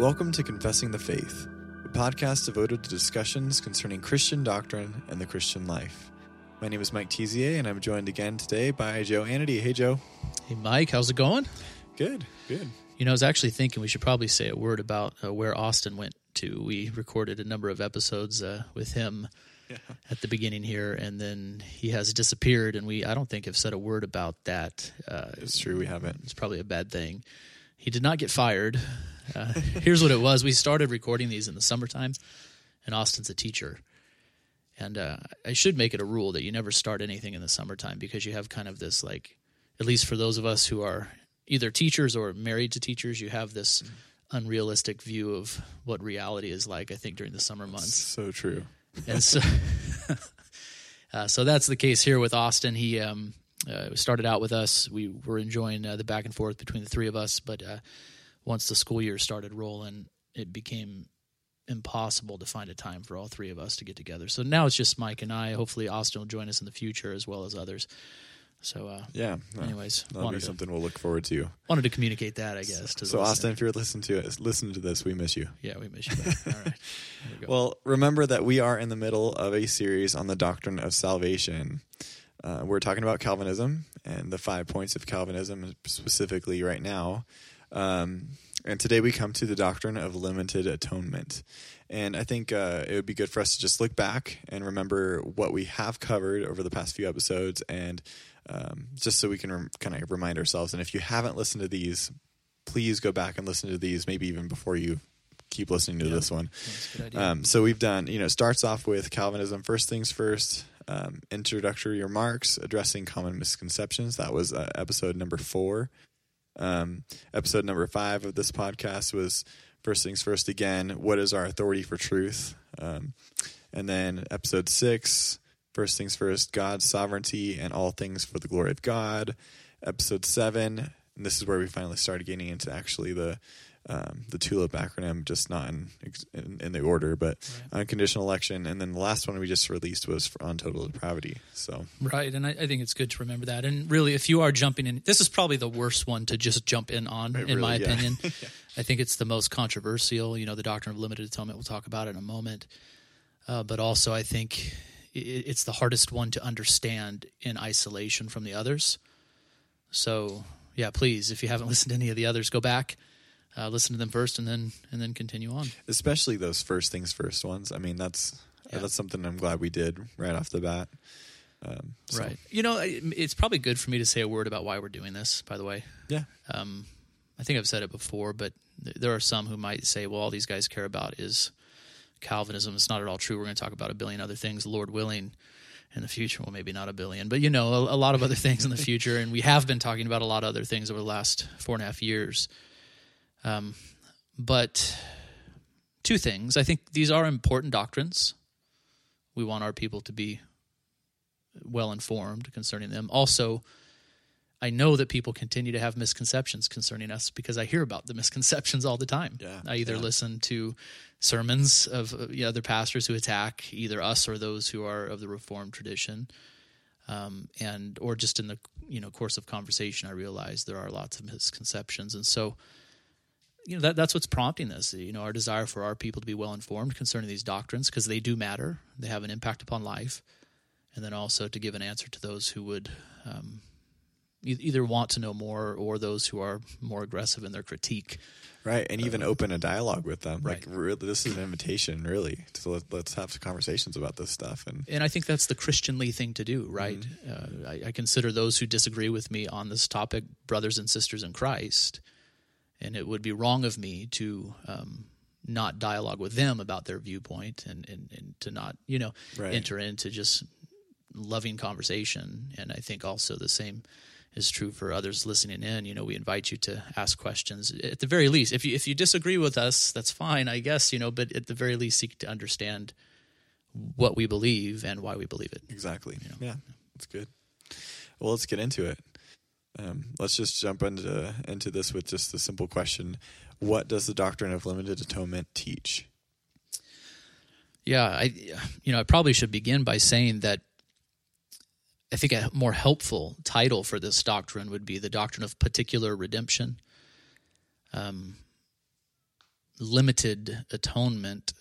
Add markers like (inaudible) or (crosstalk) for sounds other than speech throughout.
Welcome to Confessing the Faith, a podcast devoted to discussions concerning Christian doctrine and the Christian life. My name is Mike Tezier, and I'm joined again today by Joe Annity. Hey, Joe. Hey, Mike, how's it going? Good, good. You know, I was actually thinking we should probably say a word about uh, where Austin went to. We recorded a number of episodes uh, with him (laughs) yeah. at the beginning here, and then he has disappeared, and we I don't think have said a word about that. Uh, it's true, we haven't. It's probably a bad thing. He did not get fired. Uh, here's what it was: we started recording these in the summertime, and Austin's a teacher. And uh, I should make it a rule that you never start anything in the summertime because you have kind of this like, at least for those of us who are either teachers or married to teachers, you have this unrealistic view of what reality is like. I think during the summer months. So true. And so, (laughs) uh, so that's the case here with Austin. He um, uh, started out with us. We were enjoying uh, the back and forth between the three of us, but uh, once the school year started rolling, it became impossible to find a time for all three of us to get together. So now it's just Mike and I. Hopefully, Austin will join us in the future as well as others. So uh, yeah. Anyways, that'll be to, something we'll look forward to. Wanted to communicate that, I guess. so Austin, if you're listening to it, listen to this. We miss you. Yeah, we miss you. All right. We (laughs) well, remember that we are in the middle of a series on the doctrine of salvation. Uh, we're talking about Calvinism and the five points of Calvinism specifically right now. Um, and today we come to the doctrine of limited atonement. And I think uh, it would be good for us to just look back and remember what we have covered over the past few episodes, and um, just so we can rem- kind of remind ourselves. And if you haven't listened to these, please go back and listen to these, maybe even before you keep listening to yeah, this one. Um, so we've done, you know, starts off with Calvinism, first things first, um, introductory remarks, addressing common misconceptions. That was uh, episode number four. Um, episode number five of this podcast was First Things First again. What is our authority for truth? Um, and then episode six, First Things First, God's sovereignty and all things for the glory of God. Episode seven, and this is where we finally started getting into actually the um, the TULIP acronym, just not in, in, in the order, but right. unconditional election. And then the last one we just released was on total depravity. So right, and I, I, think it's good to remember that. And really, if you are jumping in, this is probably the worst one to just jump in on, in really, my yeah. opinion. (laughs) yeah. I think it's the most controversial. You know, the doctrine of limited atonement. We'll talk about it in a moment. Uh, but also, I think it, it's the hardest one to understand in isolation from the others. So yeah, please, if you haven't (laughs) listened to any of the others, go back uh, listen to them first and then and then continue on. Especially those first things first ones. I mean, that's yeah. that's something I'm glad we did right off the bat. Um, so. Right. You know, it's probably good for me to say a word about why we're doing this. By the way. Yeah. Um, I think I've said it before, but there are some who might say, "Well, all these guys care about is Calvinism." It's not at all true. We're going to talk about a billion other things, Lord willing in the future. Well, maybe not a billion, but you know, a, a, lot of other (laughs) things in the future. And we have been talking about a lot of other things over the last four and a half years. Um, but two things. I think these are important doctrines. We want our people to be well informed concerning them. Also, I know that people continue to have misconceptions concerning us because I hear about the (laughs) misconceptions all the time. Yeah, I either yeah. listen to sermons of uh, you know, other pastors who attack either us or those who are of the Reformed tradition, um, and or just in the you know course of conversation, I realize there are lots of misconceptions, and so you know that that's what's prompting this you know our desire for our people to be well informed concerning these doctrines because they do matter they have an impact upon life and then also to give an answer to those who would um, e- either want to know more or those who are more aggressive in their critique right and even uh, open a dialogue with them right. like really, this is an invitation really to let, us have some conversations about this stuff and and i think that's the christianly thing to do right mm-hmm. uh, I, I consider those who disagree with me on this topic brothers and sisters in christ and it would be wrong of me to um, not dialogue with them about their viewpoint and, and, and to not you know right. enter into just loving conversation. And i think also the same is true for others listening in. You know we invite you to ask questions. At the very least if you if you disagree with us that's fine i guess you know but at the very least seek to understand what we believe and why we believe it. Exactly. You know? yeah that's good. Well let's get into it um, let's just jump into into this with just the simple question: What does the doctrine of limited atonement teach? Yeah, I you know I probably should begin by saying that I think a more helpful title for this doctrine would be the doctrine of particular redemption. Um, limited atonement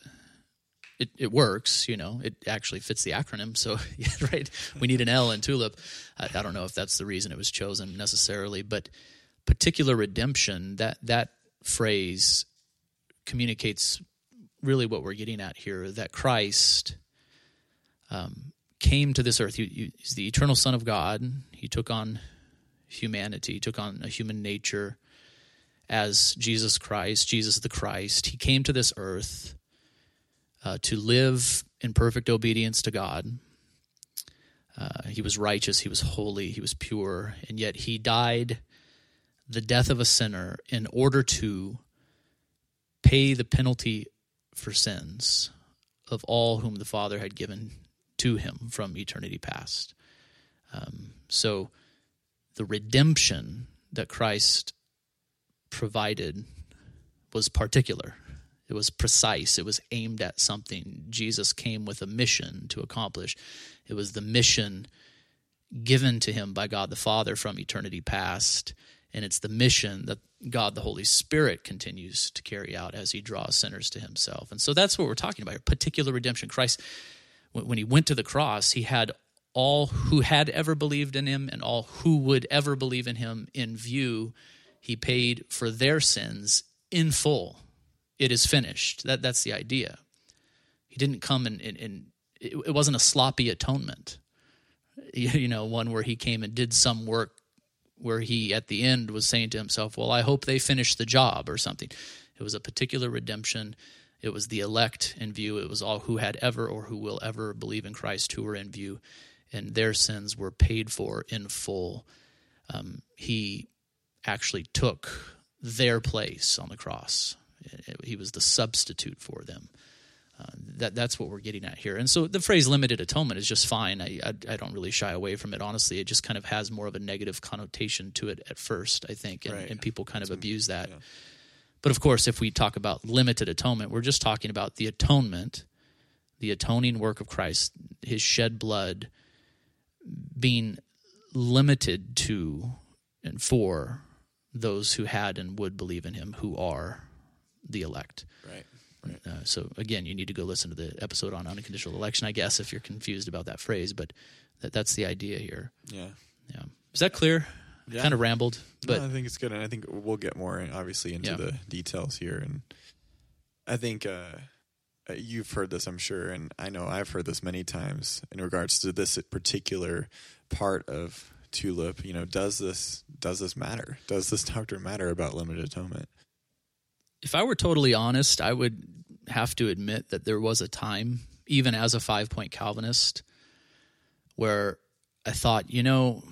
it, it works, you know, it actually fits the acronym. So, (laughs) yeah, right, we need an L in TULIP. I, I, don't know if that's the reason it was chosen necessarily, but particular redemption, that, that phrase communicates really what we're getting at here that Christ um, came to this earth. He, he's the eternal Son of God. He took on humanity, he took on a human nature as Jesus Christ, Jesus the Christ. He came to this earth uh, to live in perfect obedience to God. Uh, he was righteous, he was holy, he was pure, and yet he died the death of a sinner in order to pay the penalty for sins of all whom the Father had given to him from eternity past. Um, so the redemption that Christ provided was particular. It was precise. It was aimed at something. Jesus came with a mission to accomplish. It was the mission given to him by God the Father from eternity past. And it's the mission that God the Holy Spirit continues to carry out as he draws sinners to himself. And so that's what we're talking about here particular redemption. Christ, when he went to the cross, he had all who had ever believed in him and all who would ever believe in him in view. He paid for their sins in full it is finished. That that's the idea. He didn't come and, and, and it, it, wasn't a sloppy atonement. (laughs) You, know, one where he came and did some work where he at the end was saying to himself, "Well, I hope they finish the job" or something. It was a particular redemption. It was the elect in view. It was all who had ever or who will ever believe in Christ who were in view, and their sins were paid for in full. Um, he actually took their place on the cross he was the substitute for them. Uh, that that's what we're getting at here. And so the phrase limited atonement is just fine. I, I, I don't really shy away from it. Honestly, it just kind of has more of a negative connotation to it at first, I think, and, right. and people kind of abuse that. Yeah. But of course, if we talk about limited atonement, we're just talking about the atonement, the atoning work of Christ, His shed blood, being limited to and for those who had and would believe in Him, who are the elect. Right. Right. Uh, so again, you need to go listen to the episode on unconditional election, I guess, if you're confused about that phrase. But that, that's the idea here. Yeah. Yeah. Is that clear? Yeah. Kind of rambled, but no, I think it's good, and I think we'll get more obviously into yeah. the details here. And I think uh, uh, you've heard this, I'm sure, and I know I've heard this many times in regards to this particular part of tulip. You know, does this does this matter? Does this (laughs) doctrine matter about limited atonement? If I were totally honest, I would have to admit that there was a time, even as a five point Calvinist, where I thought, you know,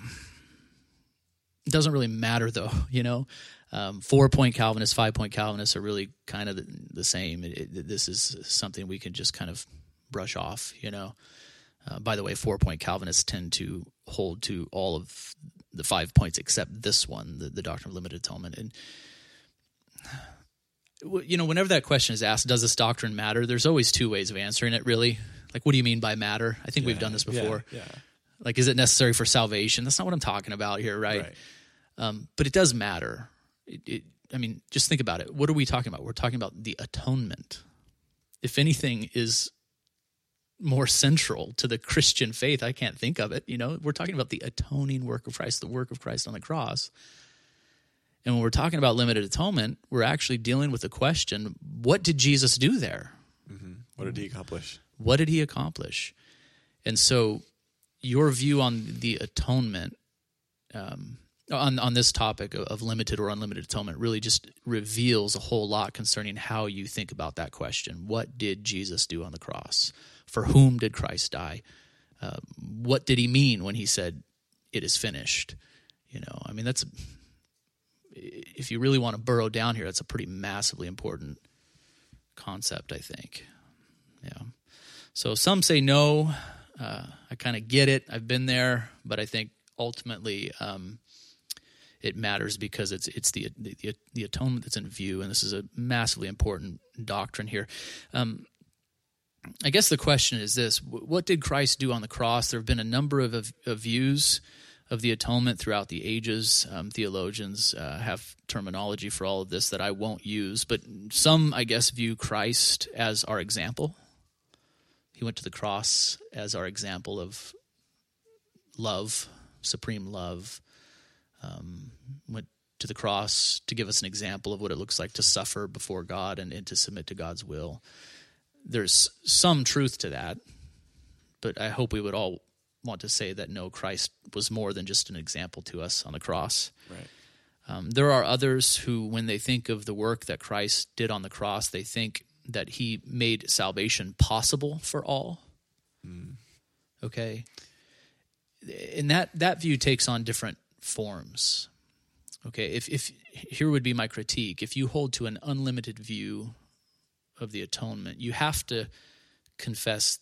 it doesn't really matter though, (laughs) you know. Um, four point Calvinists, five point Calvinists are really kind of the, the same. It, it, this is something we can just kind of brush off, you know. Uh, by the way, four point Calvinists tend to hold to all of the five points except this one, the, the doctrine of limited atonement. And you know, whenever that question is asked, does this doctrine matter? There's always two ways of answering it, really. Like, what do you mean by matter? I think yeah, we've done this before. Yeah, yeah, Like, is it necessary for salvation? That's not what I'm talking about here, right? right. Um, but it does matter. It, it, I mean, just think about it. What are we talking about? We're talking about the atonement. If anything is more central to the Christian faith, I can't think of it. You know, we're talking about the atoning work of Christ, the work of Christ on the cross. And when we're talking about limited atonement, we're actually dealing with the question what did Jesus do there? Mm-hmm. What did he accomplish? What did he accomplish? And so, your view on the atonement, um, on on this topic of, of limited or unlimited atonement, really just reveals a whole lot concerning how you think about that question. What did Jesus do on the cross? For whom did Christ die? Uh, what did he mean when he said, "It is finished"? You know, I mean that's if you really want to burrow down here, that's a pretty massively important concept, I think. Yeah. So some say no. Uh, I kind of get it. I've been there, but I think ultimately um, it matters because it's it's the, the, the atonement that's in view, and this is a massively important doctrine here. Um, I guess the question is this: What did Christ do on the cross? There have been a number of, of, of views of the atonement throughout the ages. Um, theologians uh, have terminology for all of this that I won't use, but some, I guess, view Christ as our example. He went to the cross as our example of love, supreme love. Um, went to the cross to give us an example of what it looks like to suffer before God and, and to submit to God's will. There's some truth to that, but I hope we would all want to say that no, Christ was more than just an example to us on the cross. Right. Um, there are others who, when they think of the work that Christ did on the cross, they think that he made salvation possible for all. Mm. Okay. And that, that view takes on different forms. Okay. If, if here would be my critique if you hold to an unlimited view of the atonement, you have to confess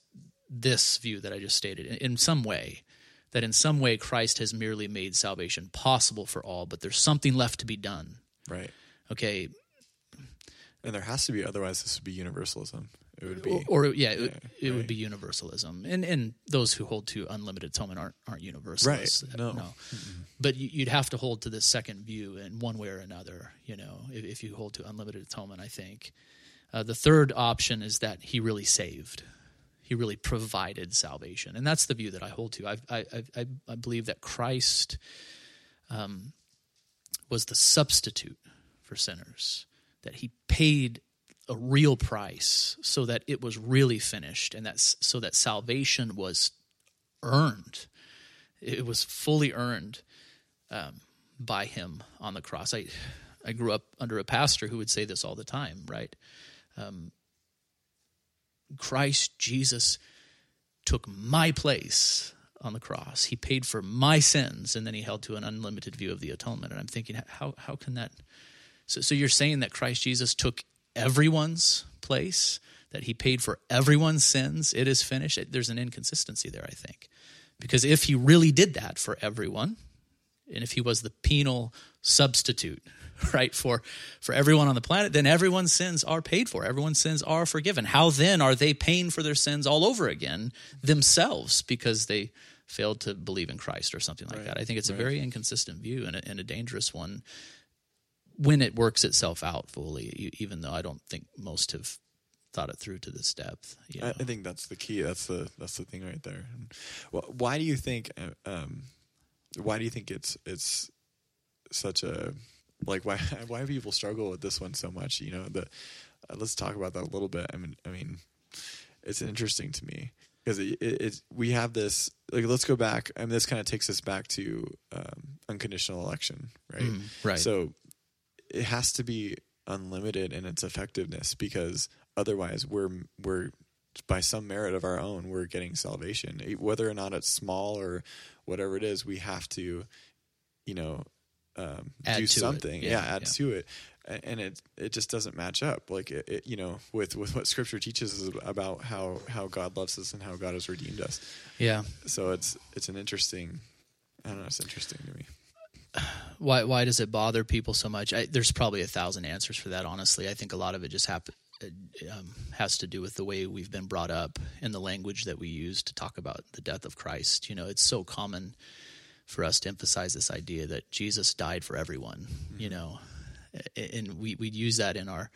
this view that I just stated in some way that in some way Christ has merely made salvation possible for all, but there's something left to be done. Right. Okay. And there has to be, otherwise this would be universalism. It would be, or, or yeah, it, yeah, it right. would be universalism. And and those who hold to unlimited atonement aren't aren't universalists. Right. No. no. Mm-hmm. But you'd have to hold to this second view in one way or another. You know, if, if you hold to unlimited atonement, I think. Uh, the third option is that he really saved he really provided salvation, and that's the view that I hold to. I I I, I believe that Christ um, was the substitute for sinners. That he paid a real price so that it was really finished, and that so that salvation was earned. It was fully earned um, by him on the cross. I I grew up under a pastor who would say this all the time. Right. Um, Christ Jesus took my place on the cross. He paid for my sins, and then he held to an unlimited view of the atonement. And I'm thinking, how how can that? So, so you're saying that Christ Jesus took everyone's place, that he paid for everyone's sins. It is finished. There's an inconsistency there, I think, because if he really did that for everyone, and if he was the penal substitute (laughs) right for for everyone on the planet then everyone's sins are paid for everyone's sins are forgiven how then are they paying for their sins all over again themselves because they failed to believe in christ or something like right. that i think it's right. a very inconsistent view and a, and a dangerous one when it works itself out fully even though i don't think most have thought it through to this depth you know? I, think that's the key that's the that's the thing right there well, why do you think uh, um, why do you think it's it's such a like why (laughs) why people struggle with this one so much? You know, the uh, let's talk about that a little bit. I mean, I mean, it's interesting to me because it, it, it, we have this like let's go back and this kind of takes us back to um, unconditional election, right? Mm, right. So it has to be unlimited in its effectiveness because otherwise we're we're by some merit of our own we're getting salvation whether or not it's small or whatever it is we have to you know um, do something. Yeah, yeah, add yeah. to it, and it it just doesn't match up. Like it, it, you know, with with what Scripture teaches us about how how God loves us and how God has redeemed us. Yeah. So it's it's an interesting. I don't know. It's interesting to me. Why why does it bother people so much? I, there's probably a thousand answers for that. Honestly, I think a lot of it just happen, um, has to do with the way we've been brought up and the language that we use to talk about the death of Christ. You know, it's so common for us to emphasize this idea that Jesus died for everyone, mm-hmm. you know, and we we use that in our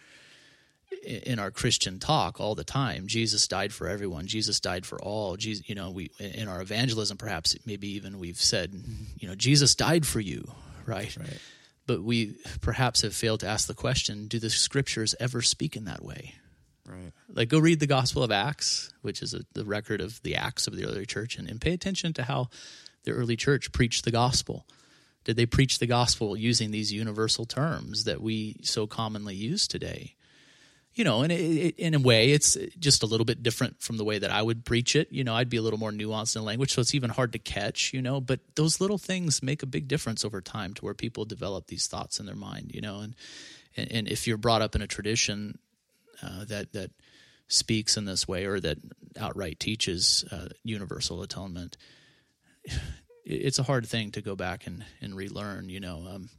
in our Christian talk all the time. Jesus died for everyone. Jesus died for all. Jesus, you know, we in our evangelism, perhaps maybe even we've said, you know, Jesus died for you, right? Right. But we perhaps have failed to ask the question: Do the scriptures ever speak in that way? Right. Like, go read the Gospel of Acts, which is a, the record of the acts of the early church, and, and pay attention to how the early church preached the gospel? Did they preach the gospel using these universal terms that we so commonly use today? You know, and it, it, in a way, it's just a little bit different from the way that I would preach it. You know, I'd be a little more nuanced in language, so it's even hard to catch. You know, but those little things make a big difference over time to where people develop these thoughts in their mind. You know, and and, and if you're brought up in a tradition uh, that that speaks in this way or that outright teaches uh, universal atonement, (sighs) it's a hard thing to go back and, and relearn, you know. Um,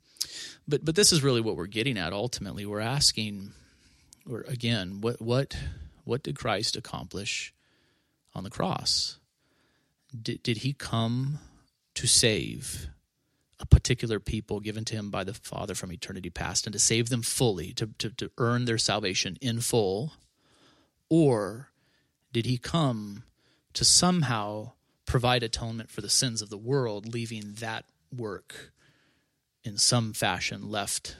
but but this is really what we're getting at. Ultimately, we're asking, or again, what what what did Christ accomplish on the cross? Did did he come to save a particular people given to him by the Father from eternity past and to save them fully, to, to, to earn their salvation in full? Or did he come to somehow provide atonement for the sins of the world, leaving that work in some fashion left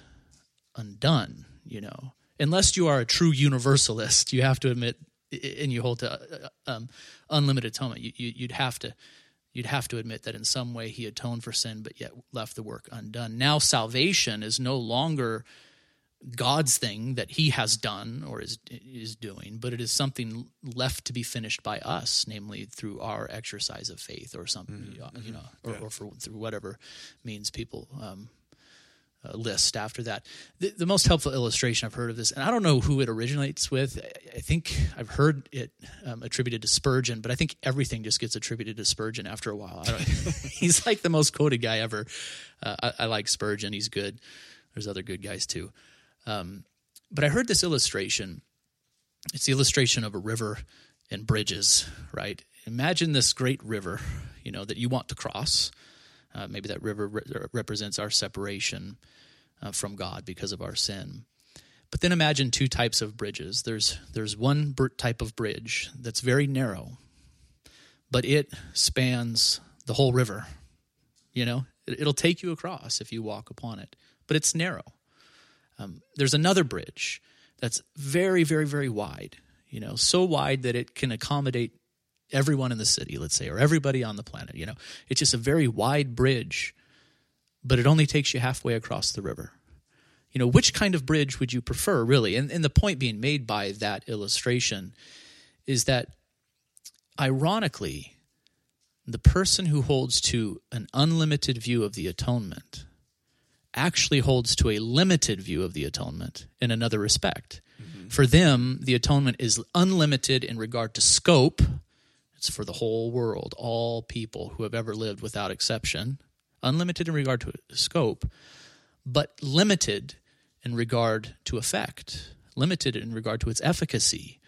undone, you know? Unless you are a true universalist, you have to admit, and you hold to uh, um, unlimited atonement, you, you, you'd have to you'd have to admit that in some way he atoned for sin, but yet left the work undone. Now salvation is no longer God's thing that He has done or is is doing, but it is something left to be finished by us, namely through our exercise of faith or something, mm-hmm. you know, or, yeah. or, for through whatever means people um, uh, list after that. The, the, most helpful illustration I've heard of this, and I don't know who it originates with. I, I think I've heard it um, attributed to Spurgeon, but I think everything just gets attributed to Spurgeon after a while. (laughs) (laughs) he's like the most quoted guy ever. Uh, I, I like Spurgeon; he's good. There's other good guys too. Um, but I heard this illustration. It's the illustration of a river and bridges, right? Imagine this great river, you know, that you want to cross. Uh, maybe that river re- represents our separation uh, from God because of our sin. But then imagine two types of bridges. There's there's one type of bridge that's very narrow, but it spans the whole river. You know, it, it'll take you across if you walk upon it, but it's narrow. Um, there's another bridge that's very, very, very wide. You know, so wide that it can accommodate everyone in the city, let's say, or everybody on the planet. You know, it's just a very wide bridge, but it only takes you halfway across the river. You know, which kind of bridge would you prefer, really? And, and the point being made by that illustration is that, ironically, the person who holds to an unlimited view of the atonement actually holds to a limited view of the atonement in another respect. Mm-hmm. For them, the atonement is unlimited in regard to scope. It's for the whole world, all people who have ever lived without exception. Unlimited in regard to scope, but limited in regard to effect, limited in regard to its efficacy.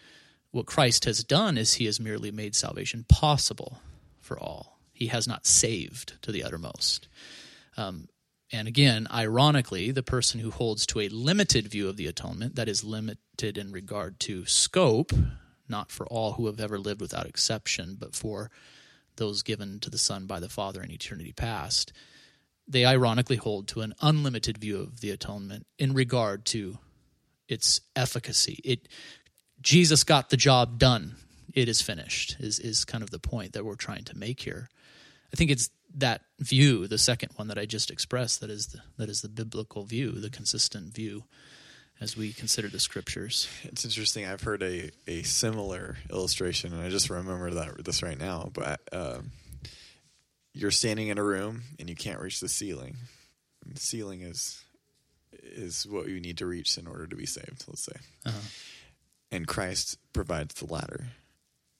What Christ has done is he has merely made salvation possible for all. He has not saved to the uttermost. Um, and again, ironically, the person who holds to a limited view of the atonement, that is limited in regard to scope, not for all who have ever lived without exception, but for those given to the Son by the Father in eternity past, they ironically hold to an unlimited view of the atonement in regard to its efficacy. It Jesus got the job done. It is finished. Is is kind of the point that we're trying to make here. I think it's that view, the second one that I just expressed, that is the, that is the biblical view, the consistent view as we consider the scriptures. It's interesting. I've heard a, a similar illustration, and I just remember that this right now. But um, you're standing in a room and you can't reach the ceiling. And the ceiling is is what you need to reach in order to be saved. Let's say, uh-huh. and Christ provides the ladder,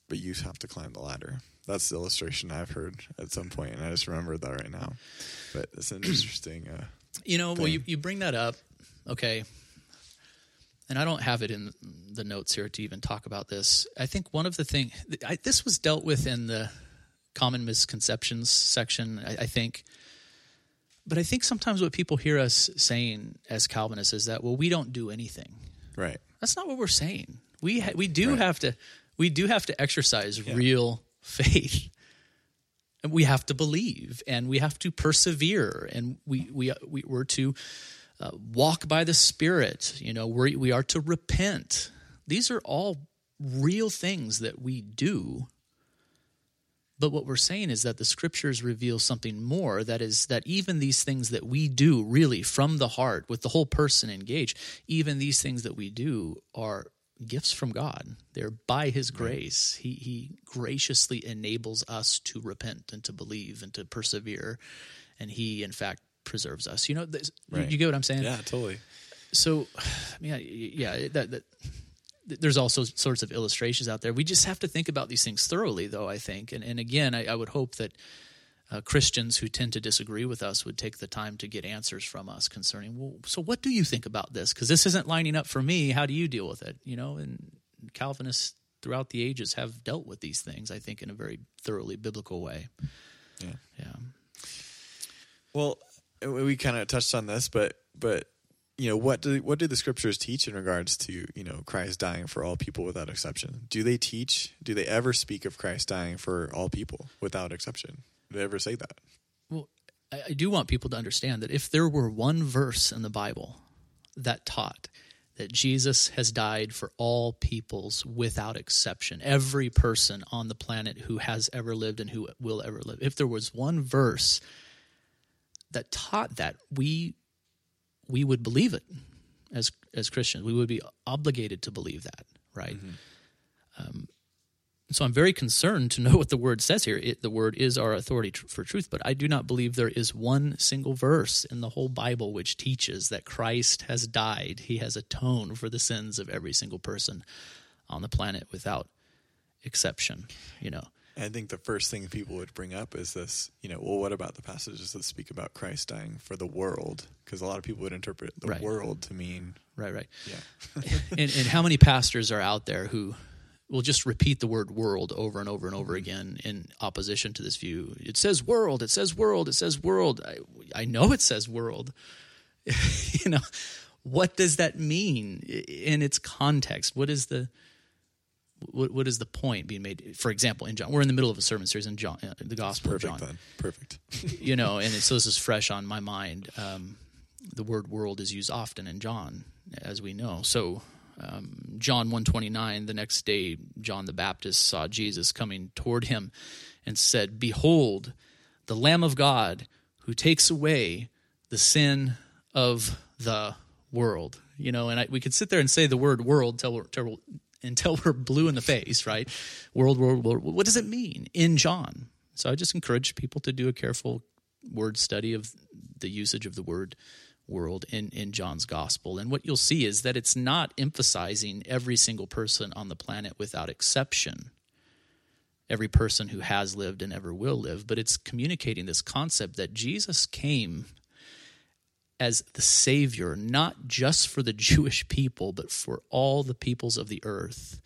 but you have to climb the ladder. That's the illustration I've heard at some point, and I just remembered that right now. But it's an interesting. Uh, you know, thing. well, you, you bring that up, okay, and I don't have it in the notes here to even talk about this. I think one of the things this was dealt with in the common misconceptions section. I, I think, but I think sometimes what people hear us saying as Calvinists is that well, we don't do anything. Right. That's not what we're saying. We ha- we do right. have to we do have to exercise yeah. real faith. And we have to believe and we have to persevere and we, we, we, we're to uh, walk by the Spirit. You know, we we are to repent. These are all real things that we do. But what we're saying is that the scriptures reveal something more that is, that even these things that we do really from the heart, with the whole person engaged, even these things that we do are gifts from God. They're by His grace. He He graciously enables us to repent and to believe and to persevere, and He in fact preserves us. You know, this, right. you, get what I'm saying? Yeah, totally. So, I yeah, yeah, that, that there's also sorts of illustrations out there. We just have to think about these things thoroughly, though. I think, and and again, I, I would hope that uh, Christians who tend to disagree with us would take the time to get answers from us concerning, well, so what do you think about this? Because this isn't lining up for me. How do you deal with it? You know, and Calvinists throughout the ages have dealt with these things, I think, in a very thoroughly biblical way. Yeah. Yeah. Well, we kind of touched on this, but but you know what do what do the scriptures teach in regards to you know Christ dying for all people without exception? Do they teach? Do they ever speak of Christ dying for all people without exception? They ever say that? Well, I, I do want people to understand that if there were one verse in the Bible that taught that Jesus has died for all peoples without exception, every person on the planet who has ever lived and who will ever live. If there was one verse that taught that, we we would believe it as as Christians. We would be obligated to believe that, right? Um, so I'm very concerned to (laughs) know what the word says here. It, the word is our authority tr- for truth, but I do not believe there is one single verse in the whole Bible which teaches that Christ has died. He has atoned for the sins of every single person on the planet without exception. You know, I think the first thing people would bring up is this, you know, well, what about the passages that speak about Christ dying for the world? Because a lot of people would interpret the Right. world to mean, right, right. yeah, (laughs) and, and how many pastors are out there who will just repeat the word world over and over and over again in opposition to this view? It says world, it says world, it says world. I, I know it says world. (laughs) you know, what does that mean in its context? What is the what, what is the point being made? For example, in John, we're in the middle of a sermon series in John, uh, the Gospel of perfect John then, perfect. (laughs) you know, and so this is fresh on my mind. Um, the word "world" is used often in John, as we know. So, um, John one twenty nine. The next day, John the Baptist saw Jesus coming toward him, and said, "Behold, the Lamb of God who takes away the sin of the world." You know, and I, we could sit there and say the word "world" till we're, till, until we're blue in the face, right? World, world, world. What does it mean in John? So I just encourage people to do a careful word study of the usage of the word world in, in John's gospel. And what you'll see is that it's not emphasizing every single person on the planet without exception, every person who has lived and ever will live, but it's communicating this concept that Jesus came as the Savior, not just for the (laughs) Jewish people, but for all the peoples of the earth.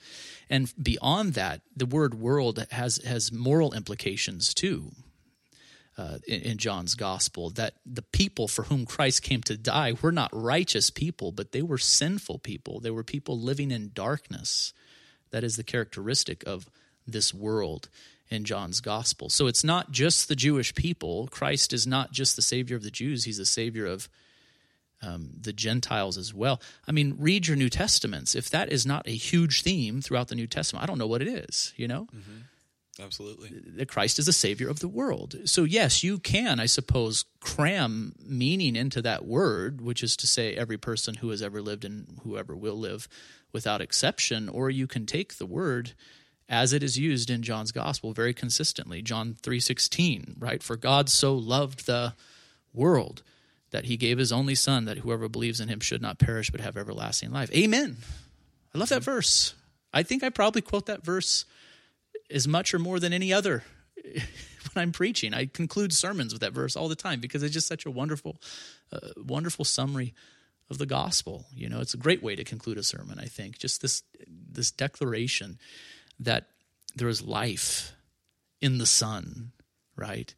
And beyond that, the word world has, has moral implications too. Uh, in, in John's gospel, that the people for whom Christ came to die were not righteous people, but they were sinful people. They were people living in darkness. That is the characteristic of this world in John's gospel. So it's not just the Jewish people. Christ is not just the Savior of the Jews, He's the Savior of um, the Gentiles as well. I mean, read your New Testaments. If that is not a huge theme throughout the New Testament, I don't know what it is, you know? Absolutely. that Christ is the Savior of the world. So, yes, you can, I suppose, cram meaning into that word, which is to say, every person who has ever lived and whoever will live without exception, or you can take the word as it is used in John's gospel very consistently. John 3:16, right? For God so loved the world that he gave his only son that whoever believes in him should not perish but have everlasting life. Amen. I love that verse. I think I probably quote that verse as much or more than any other (laughs) when I'm preaching. I conclude sermons with that verse all the time because it's just such a wonderful, uh, wonderful summary of the gospel. You know, it's a great way to conclude a sermon. I think just this this declaration that there is life in the Son, right?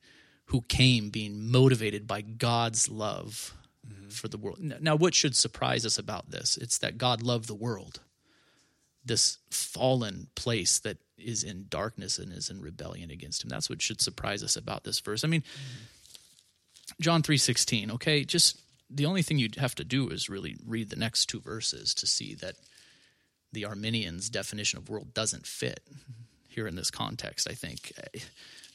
Who came being motivated by God's love for the world. Now, what should surprise us about this? It's that God loved the world this fallen place that is in darkness and is in rebellion against him. That's what should surprise us about this verse. I mean, John 3:16, okay? Just the only thing you'd have to do is really read the next two verses to see that the Arminians' definition of world doesn't fit here in this context, I think.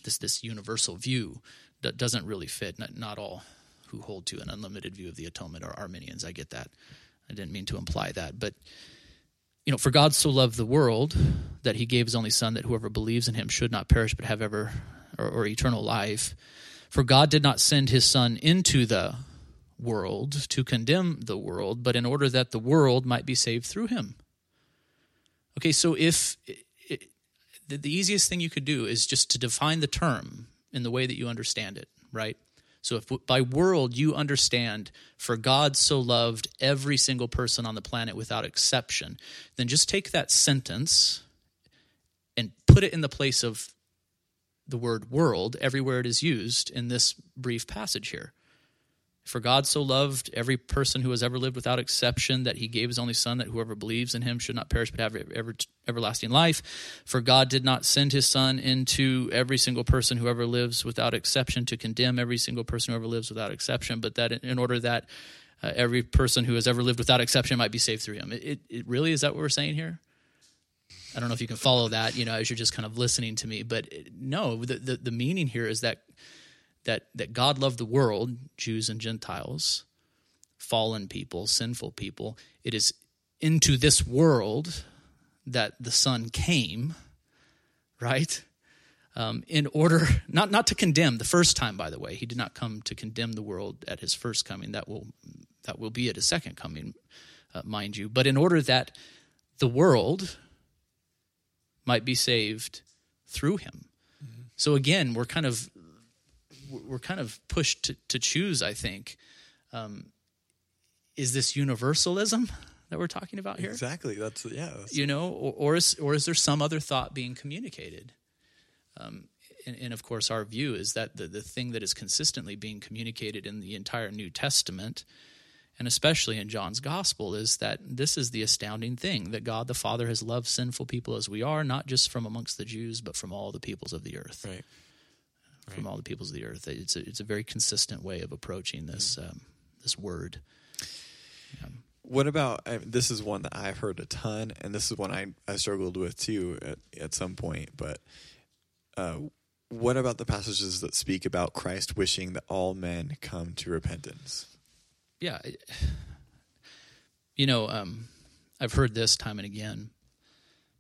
This this universal view doesn't really fit. Not, not all who hold to an unlimited view of the atonement are Arminians. I get that. I didn't mean to imply that, but you know, for God so loved the world that he gave his only son that whoever believes in him should not perish but have ever or, or eternal life. For God did not send his son into the world to condemn the world, but in order that the world might be saved through him. Okay, so if it, the, the easiest thing you could do is just to define the term in the way that you understand it, right? So if by world you understand for God so loved every single person on the planet without exception, then just take that sentence and put it in the place of the word world everywhere it is used in this brief passage here. For God so loved every person who has ever lived without exception that he gave his only Son, that whoever believes in him should not perish but have ever, everlasting life. For God did not send his Son into every single person who ever lives without exception to condemn every single person who ever lives without exception, but that in order that uh, every person who has ever lived without exception might be saved through him. It, it, it really is that what we're saying here? I don't know if you can follow that, you know, as you're just kind of listening to me, but no, the, the, the meaning here is that that that God loved the world, Jews and Gentiles, fallen people, sinful people. It is into this world that the Son came, right? Um, in order not not to condemn the first time. By the way, he did not come to condemn the world at his first coming. That will that will be at his second coming, uh, mind you. But in order that the world might be saved through him. Mm-hmm. So again, we're kind of we're kind of pushed to, to choose. I think, um, is this universalism that we're talking about here? Exactly. That's yeah. That's... You know, or, or is or is there some other thought being communicated? Um, and, and, of course, our view is that the, the thing that is consistently being communicated in the entire New Testament, and especially in John's Gospel, is that this is the astounding thing that God the Father has loved sinful people as we are, not just from amongst the Jews, but from all the peoples of the earth. Right from all the peoples of the earth. It's a, it's a very consistent way of approaching this mm. um, this word. Yeah. What about I, this? Is one that I've heard a ton, and this is one I, I struggled with too at, at some point. But uh, what about the passages that speak about Christ wishing that all men come to repentance? Yeah, you know, um, I've heard this time and again.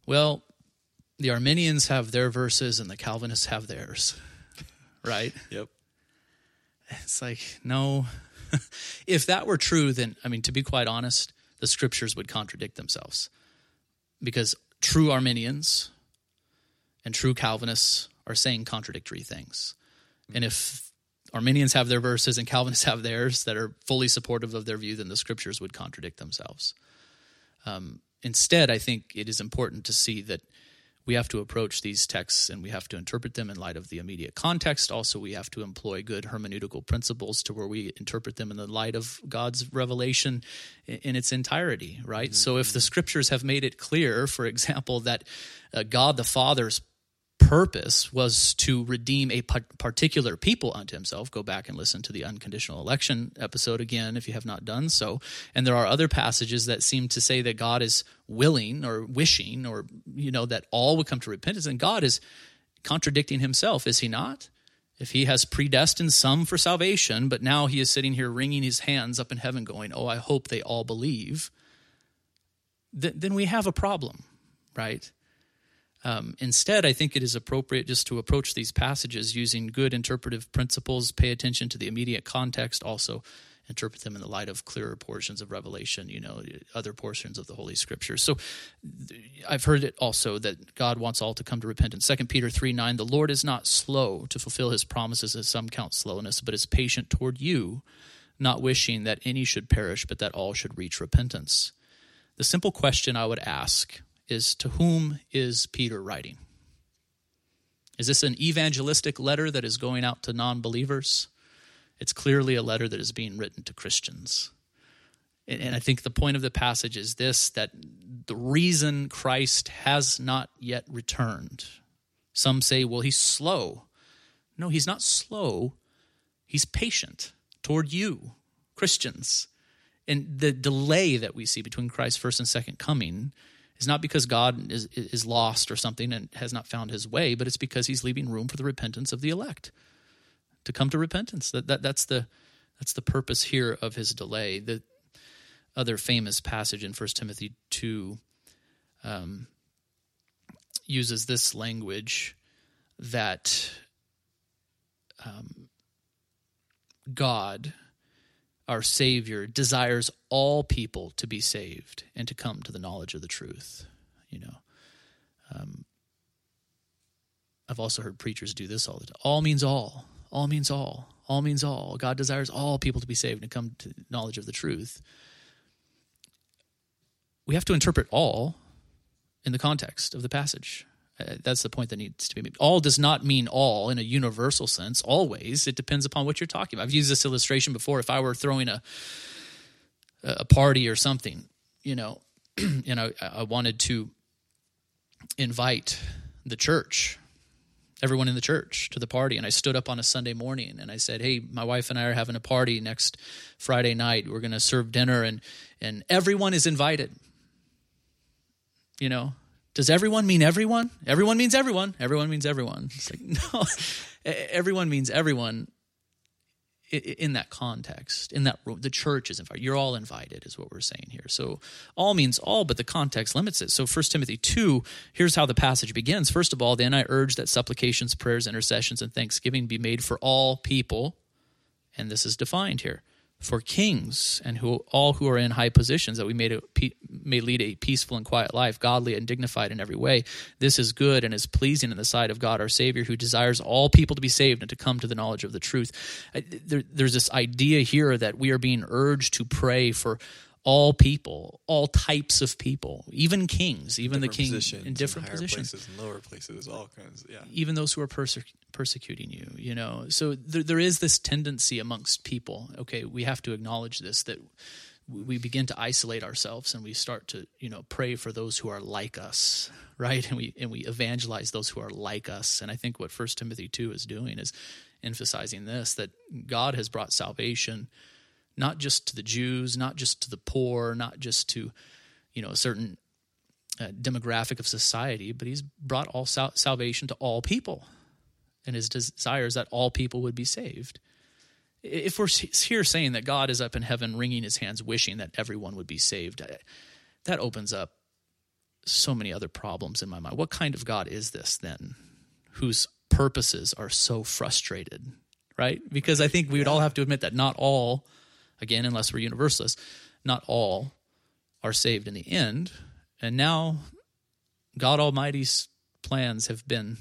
Well, the Arminians have their verses and the Calvinists have theirs right? Yep. It's like, no. (laughs) if that were true, then, I mean, to be quite honest, the scriptures would contradict themselves. Because true Arminians and true Calvinists are saying contradictory things. And if Arminians have their verses and Calvinists have theirs that are fully supportive of their view, then the scriptures would contradict themselves. Um, instead, I think it is important to see that we have to approach these texts and we have to interpret them in light of the immediate context. Also, we have to employ good hermeneutical principles to where we interpret them in the light of God's revelation in its entirety, right? Mm-hmm. So, if the scriptures have made it clear, for example, that uh, God the Father's purpose was to redeem a particular people unto himself. Go back and listen to the unconditional election episode again if you have not done so. And there are other passages that seem to say that God is willing or wishing or, you know, that all would come to repentance. And God is contradicting himself, is he not? If he has predestined some for salvation, but now he is sitting here wringing his hands up in heaven going, Oh, I hope they all believe, then we have a problem, right? Um, instead, I think it is appropriate just to approach these passages using good interpretive principles, pay attention to the immediate context, also interpret them in the light of clearer portions of Revelation, you know, other portions of the Holy Scriptures. So I've heard it also that God wants all to come to repentance. 2 Peter 3 9, the Lord is not slow to fulfill his promises, as some count slowness, but is patient toward you, not wishing that any should perish, but that all should reach repentance. The simple question I would ask is to whom is Peter writing? Is this an evangelistic letter that is going out to non believers? It's clearly a letter that is being written to Christians. And I think the point of the passage is this that the reason Christ has not yet returned. Some say, well, he's slow. No, he's not slow. He's patient toward you, Christians. And the delay that we see between Christ's first and second coming is not because God is, is lost or something and has not found his way, but it's because he's leaving room for the repentance of the elect to come to repentance. That, that that's the that's the purpose here of his delay. The other famous passage in 1 Timothy two um, uses this language that um, God our Savior desires all people to be saved and to come to the knowledge of the truth. You know, um, I've also heard preachers do this all the time. All means all. All means all. All means all. God desires all people to be saved and to come to knowledge of the truth. We have to interpret all in the context of the passage. Uh, that's the point that needs to be made. All does not mean all in a universal sense. Always, it depends upon what you're talking about. I've used this illustration before. If I were throwing a a party or something, you know, (clears throat) and I, I wanted to invite the church, everyone in the church, to the party, and I stood up on a Sunday morning and I said, "Hey, my wife and I are having a party next Friday night. We're going to serve dinner, and and everyone is invited." You know, does everyone mean everyone? Everyone means everyone. Everyone means everyone. It's like, (laughs) no, everyone means everyone in that context. In that room, the church is invited. You're all invited, is what we're saying here. So all means all, but the context limits it. So 1 Timothy 2, here's how the passage begins. First of all, then I urge that supplications, prayers, intercessions, and thanksgiving be made for all people. And this is defined here for kings and who all who are in high positions that we may, may lead a peaceful and quiet life godly and dignified in every way. This is good and is pleasing in the sight of god our savior who desires all people to be saved and to come to the knowledge of the truth. There, there's this idea here that we are being urged to pray for all people, all types of people, even kings, even the king in different positions, places and lower places, all kinds. Yeah, even those who are perse- persecuting you. You know, so there, there is this tendency amongst people. Okay, we have to acknowledge this that we begin to isolate ourselves and we start to you know pray for those who are like us (laughs) right and we and we evangelize those who are like us and i think what first timothy 2 is doing is emphasizing this that god has brought salvation not just to the Jews, not just to the poor, not just to you know a certain uh, demographic of society, but he's brought all sal- salvation to all people, and his desire is that all people would be saved. If we're here saying that God is up in heaven, wringing his hands, wishing that everyone would be saved, uh, that opens up so many other problems in my mind. What kind of God is this then, whose purposes are so frustrated? Right? Because I think we would all have to admit that not all again, unless we're universalists, not all are saved in the end. And now God Almighty's plans have been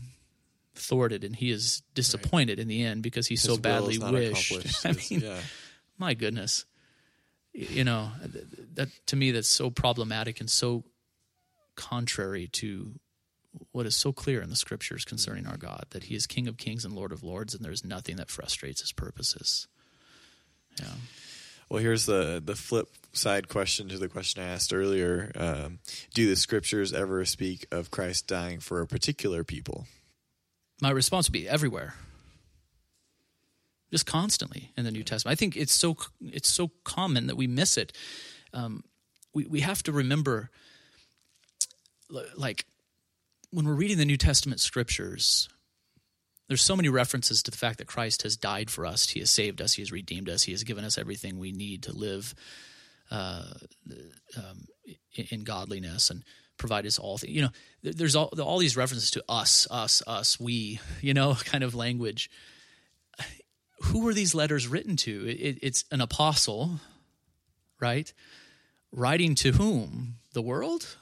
thwarted and he is disappointed right. in the end because he His so badly wished. (laughs) I mean, yeah. my goodness. You know, that to me that's so problematic and so contrary to what is so clear in the scriptures concerning our God that he is King of kings and Lord of lords and there's nothing that frustrates his purposes. Yeah. Well, here's the the flip side question to the question I asked earlier: um, Do the scriptures ever speak of Christ dying for a particular people? My response would be everywhere, just constantly in the New Testament. I think it's so it's so common that we miss it. Um, we we have to remember, like when we're reading the New Testament scriptures, there's so many references to the fact that Christ has died for us. He has saved us. He has redeemed us. He has given us everything we need to live uh, um, in godliness and provide us all things. You know, there's all, all these references to us, us, us, we, you know, (laughs) kind of language. Who were these letters written to? It, it's an apostle, right? Writing to whom? The world?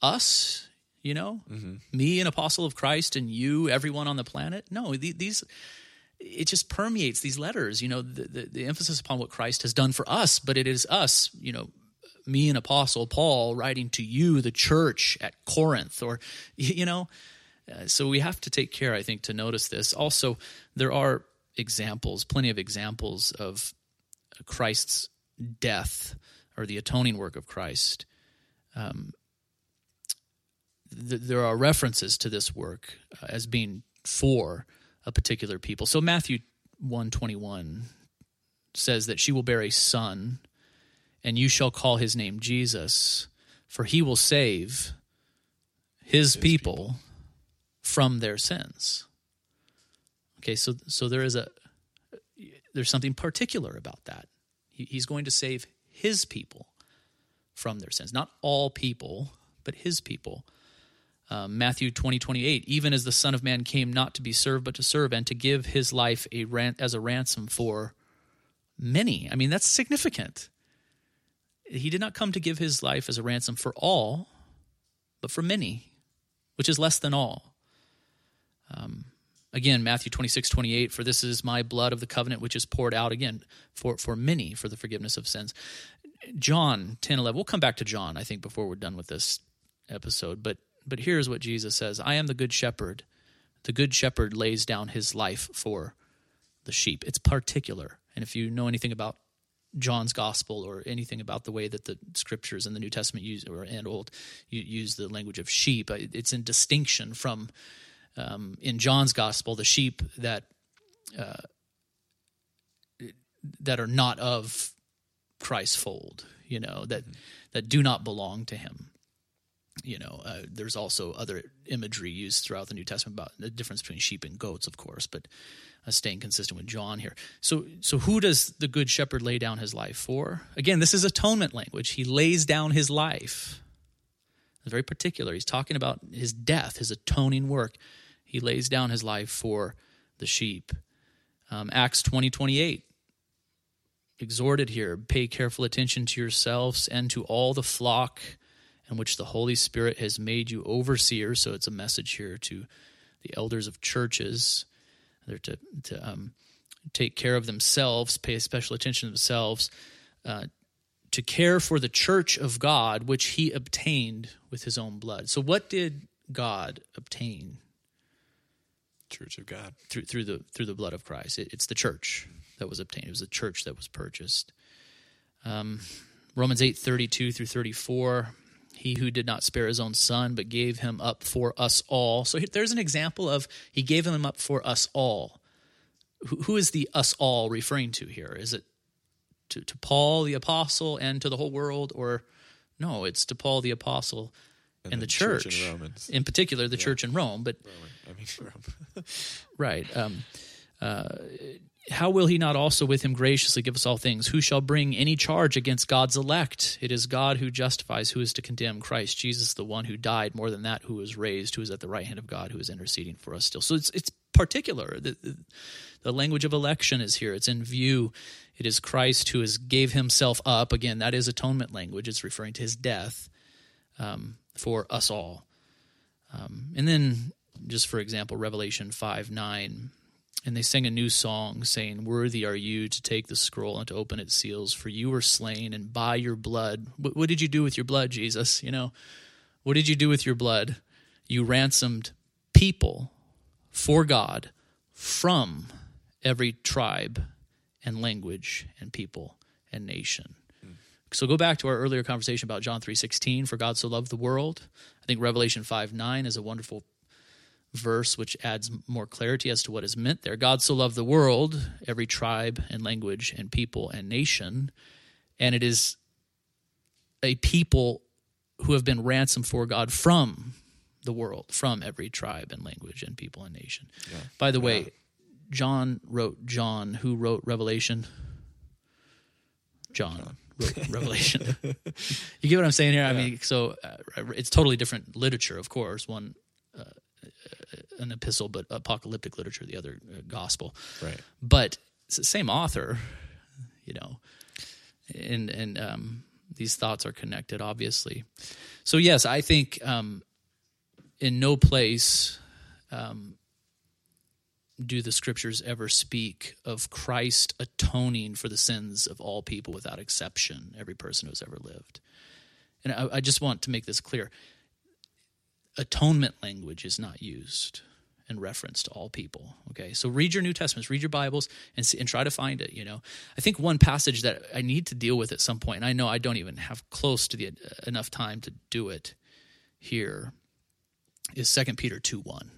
Us? You know? Mm-hmm. me an apostle of christ and you everyone on the planet? No these it just permeates these letters you know the, the, the, emphasis upon what christ has done for us but it is us you know me an apostle paul writing to you the church at corinth or you know? Uh, so we have to take care i think to notice this. Also there are examples plenty of examples of christ's death or the atoning work of christ. Um, th- there are references to this work uh, as being for a particular people. So Matthew 121 says that she will bear a son and you shall call his name Jesus for he will save his, his people, people from their sins. Okay, so so there is a there's something particular about that. He, he's going to save his people from their sins, not all people, but his people. Um, Matthew 20, 28, even as the Son of Man came not to be served, but to serve and to give his life a ran- as a ransom for many. I mean, that's significant. He did not come to give his life as a ransom for all, but for many, which is less than all. Um, again, Matthew 26, 28, for this is my blood of the covenant, which is poured out again for, for many for the forgiveness of sins. John 10, 11, we'll come back to John, I think, before we're done with this episode, but but here's what Jesus says I am the good shepherd. The good shepherd lays down his life for the sheep. It's particular. And if you know anything about John's gospel or anything about the way that the scriptures in the New Testament use or and Old use the language of sheep, it's in distinction from um, in John's gospel the sheep that uh, that are not of Christ's fold, you know that that do not belong to Him. You know, uh, there's also other imagery used throughout the New Testament about the difference between sheep and goats, of course, but uh, staying consistent with John here. So, so who does the good shepherd lay down his life for? Again, this is atonement language. He lays down his life. Very particular. He's talking about his death, his atoning work. He lays down his life for the sheep. Um, Acts 20, 28 exhorted here pay careful attention to yourselves and to all the flock in which the Holy Spirit has made you overseers. So it's a message here to the elders of churches. They're to, to um, take care of themselves, pay special attention to themselves, uh, to care for the church of God, which he obtained with his own blood. So, what did God obtain? Church of God through through the through the blood of Christ. It, it's the church that was obtained. It was the church that was purchased. Um, Romans eight thirty two through thirty four. He who did not spare his own son, but gave him up for us all. So there's an example of he gave him up for us all. Who is the us all referring to here? Is it to, to Paul the apostle and to the whole world, or no? It's to Paul the apostle and, and the, church, church in, in, particular, the yeah. church in Rome. But I mean, (laughs) Rome. right. Um, uh, how will he not also with him graciously give us all things? Who shall bring any charge against God's elect? It is God who justifies. Who is to condemn? Christ Jesus, the one who died. More than that, who was raised, who is at the right hand of God, who is interceding for us still. So it's it's particular. The, the, language of election is here. It's in view. It is Christ who has gave himself up. Again, that is atonement language. It's referring to his death um, for us all. Um, and then, just for example, Revelation five nine and they sang a new song, saying, Worthy are you to take the scroll and to open its seals, for you were slain, and by your blood. What, what, did you do with your blood, Jesus? You know, what did you do with your blood? You ransomed people for God from every tribe and language and people and nation. Mm. So go back to our earlier conversation about John 3:16 for God so loved the world. I think Revelation 5 9 is a wonderful verse, which adds more clarity as to what is meant there. God so loved the world, every tribe and language and people and nation, and it is a people who have been ransomed for God from the world, from every tribe and language and people and nation. Yeah. By the way. John wrote John, who wrote Revelation. John. John. Wrote (laughs) Revelation. you get what I'm saying here? Yeah. I mean, so uh, it's totally different literature, of course. One uh, an epistle, but apocalyptic literature, the other uh, gospel. Right. But it's the same author, you know, and and um, these thoughts are connected, obviously. So yes, I think um, in no place um, do the scriptures ever speak of Christ atoning for the sins of all people without exception, every person who's ever lived. And I, I just want to make this clear atonement language is not used in reference to all people. Okay, so read your New Testaments, read your Bibles, and see, and try to find it. You know, I think one passage that I need to deal with at some point, and I know I don't even have close to the uh, enough time to do it here, is Second Peter two one.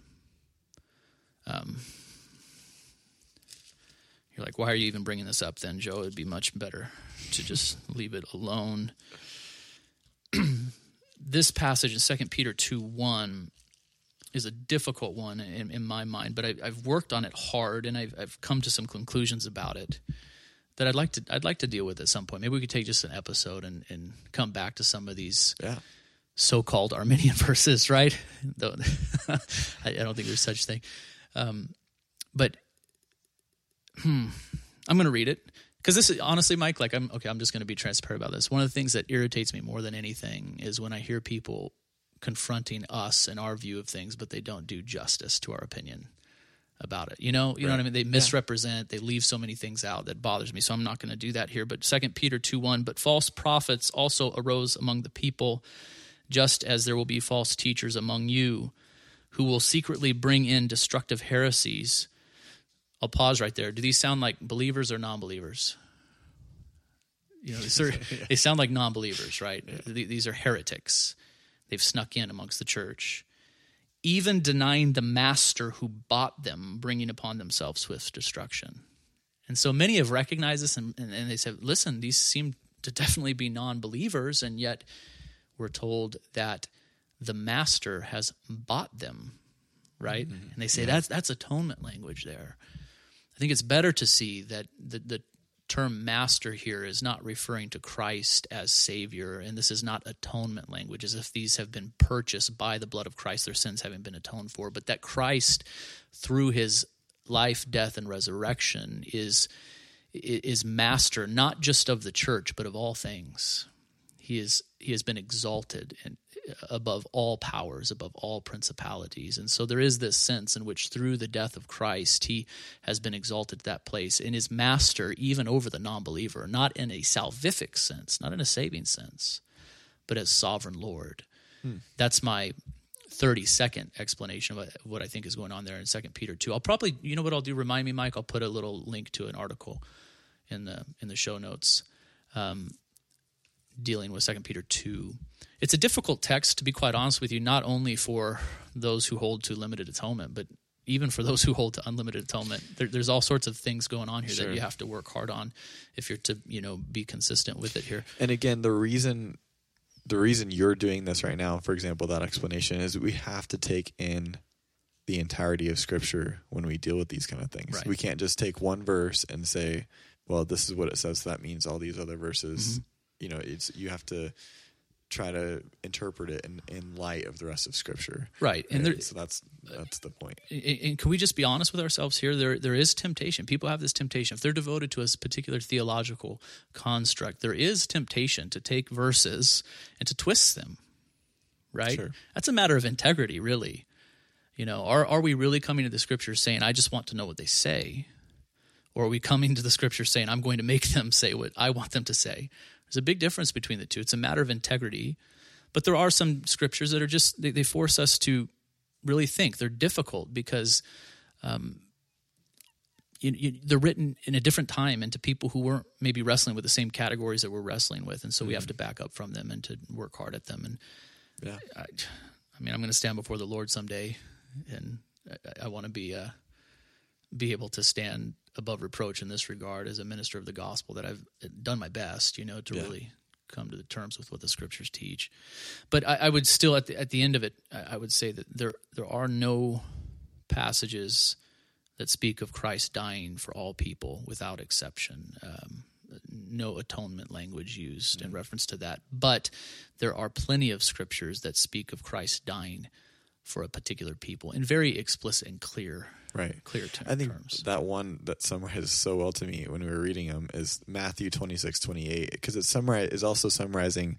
Um, you're like, why are you even bringing this up then, Joe? It'd be much better to just (laughs) leave it alone. (clears throat) this passage in Second Peter 2 1 is a difficult one in, in my mind, but I, have worked on it hard and I've, I've, come to some conclusions about it that I'd like to I'd like to deal with at some point. Maybe we could take just an episode and, and come back to some of these yeah. so-called Arminian (laughs) verses, right? (laughs) I, I, don't think there's such thing, um, but hmm, I'm going to read it because this is honestly mike like i'm okay i'm just going to be transparent about this one of the things that irritates me more than anything is when i hear people confronting us and our view of things but they don't do justice to our opinion about it you know you right. know what i mean they misrepresent yeah. they leave so many things out that bothers me so i'm not going to do that here but second peter 2 1 but false prophets also arose among the people just as there will be false teachers among you who will secretly bring in destructive heresies. I'll pause right there. Do these sound like believers or non believers? You know, they, (laughs) they sound like non believers, right? Yeah. These are heretics. They've snuck in amongst the church, even denying the master who bought them, bringing upon themselves swift destruction. And so many have recognized this and, and, and they said, listen, these seem to definitely be non believers, and yet we're told that the master has bought them, right? Mm-hmm. And they say yeah. that's that's atonement language there. I think it's better to see that the, the term master here is not referring to Christ as Savior, and this is not atonement language, as if these have been purchased by the blood of Christ, their sins having been atoned for, but that Christ, through his life, death, and resurrection, is is master not just of the church, but of all things. He is he has been exalted and above all powers, above all principalities. And so there is this sense in which through the death of Christ, he has been exalted to that place and is master even over the non believer, not in a salvific sense, not in a saving sense, but as sovereign Lord. Hmm. That's my 30 second explanation of what I think is going on there in 2 Peter 2. I'll probably, you know what I'll do? Remind me, Mike, I'll put a little link to an article in the in the show notes um, dealing with Second Peter 2 it's a difficult text, to be quite honest with you, not only for those who hold to limited atonement, but even for those who hold to unlimited atonement. There, there's all sorts of things going on here sure. that you have to work hard on if you're to you know be consistent with it here. And again, the reason the reason you're doing this right now, for example, that explanation is we have to take in the entirety of Scripture when we deal with these kind of things. Right. We can't just take one verse and say, "Well, this is what it says." So that means all these other verses. Mm-hmm. You know, it's you have to try to interpret it in, in light of the rest of Scripture. Right, and there, so that's that's the point. And can we just be honest with ourselves here? There there is temptation. People have this temptation if they're devoted to a particular theological construct. There is temptation to take verses and to twist them. Right, sure. that's a matter of integrity, really. You know, are are we really coming to the Scriptures saying, "I just want to know what they say," or are we coming to the Scriptures saying, "I'm going to make them say what I want them to say"? There's a big difference between the two. It's a matter of integrity. But there are some scriptures that are just, they, they force us to really think. They're difficult because um, you, you, they're written in a different time and to people who weren't maybe wrestling with the same categories that we're wrestling with. And so mm-hmm. we have mm-hmm. to back up from them and to work hard at them. And yeah. I, I mean, I'm going to stand before the Lord someday and I, I want to be, uh, be able to stand above reproach in this regard as a minister of the gospel that I've done my best, you know, to yeah. really come to the terms with what the scriptures teach. But I, I would still, at the, at the end of it, I, I would say that there there are no passages that speak of Christ dying for all people without exception. Um, no atonement language used mm-hmm. in reference to that. But there are plenty of scriptures that speak of Christ dying for a particular people in very explicit and clear right clear terms. I think that one that summarizes (laughs) so well to me when we were reading them is Matthew 26 28 because it summarize is also summarizing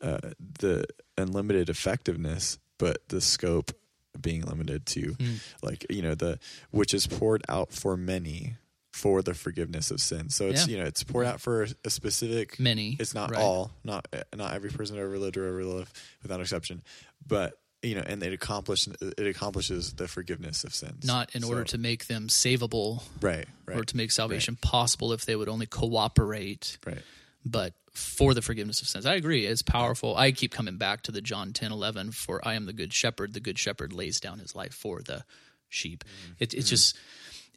uh, the unlimited effectiveness but the scope being limited to mm. like you know the which is poured out for many for the forgiveness of sin. So it's yeah. you know it's poured out for a specific many. It's not right. all, not not every person ever lived or ever live without exception, but you know, and it accomplish it accomplishes the forgiveness of sins. Not in so, order to make them savable, right? Right. Or to make salvation right. possible if they would only cooperate, right? But for the forgiveness of sins, I agree. It's powerful. I keep coming back to the John ten eleven. For I am the good shepherd. The good shepherd lays down his life for the sheep. Mm-hmm. It, it's mm-hmm. just,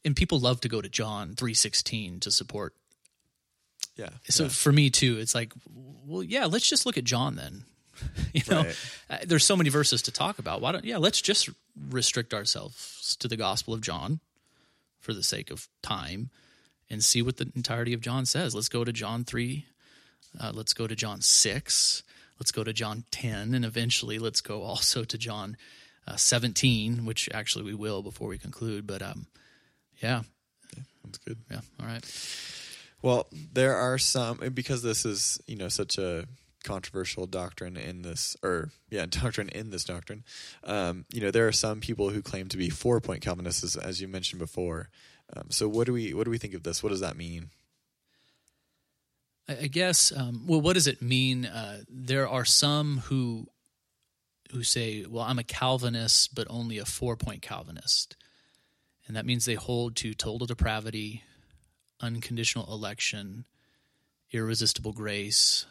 and people love to go to John three sixteen to support. Yeah. So yeah. for me too, it's like, well, yeah. Let's just look at John then (laughs) you know, right. uh, there's so many verses to talk about. Why don't yeah, let's just restrict ourselves to the Gospel of John for the sake of time and see what the entirety of John says. Let's go to John 3. Uh, let's go to John 6. Let's go to John 10 and eventually let's go also to John uh, 17, which actually we will before we conclude, but um yeah. That's good. Yeah, all right. Well, there are some because this is, you know, such a controversial doctrine in this, or yeah, (laughs) doctrine in this doctrine. Um, you know, there are some people who claim to be four point Calvinists, as you mentioned before. Um, so, what do we what do we think of this? What does that mean? I guess. Um, well, what does it mean? Uh, there are some who who say, "Well, I'm a Calvinist, but only a four-point Calvinist," and that means they hold to total depravity, unconditional election, irresistible grace,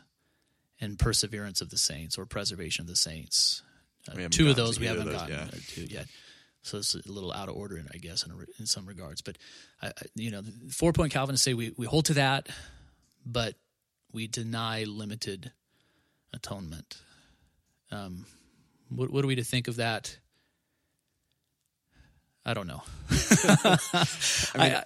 and perseverance of the saints or preservation of the saints. Uh, two of those we haven't those, gotten yeah. to yet. So it's a little out of order, I guess, in, a, in some regards. But I, you know, four-point Calvinists say we, we hold to that, but we deny limited atonement. Um, what, what are we to think of that? I don't know. (laughs) (laughs) I mean, uh,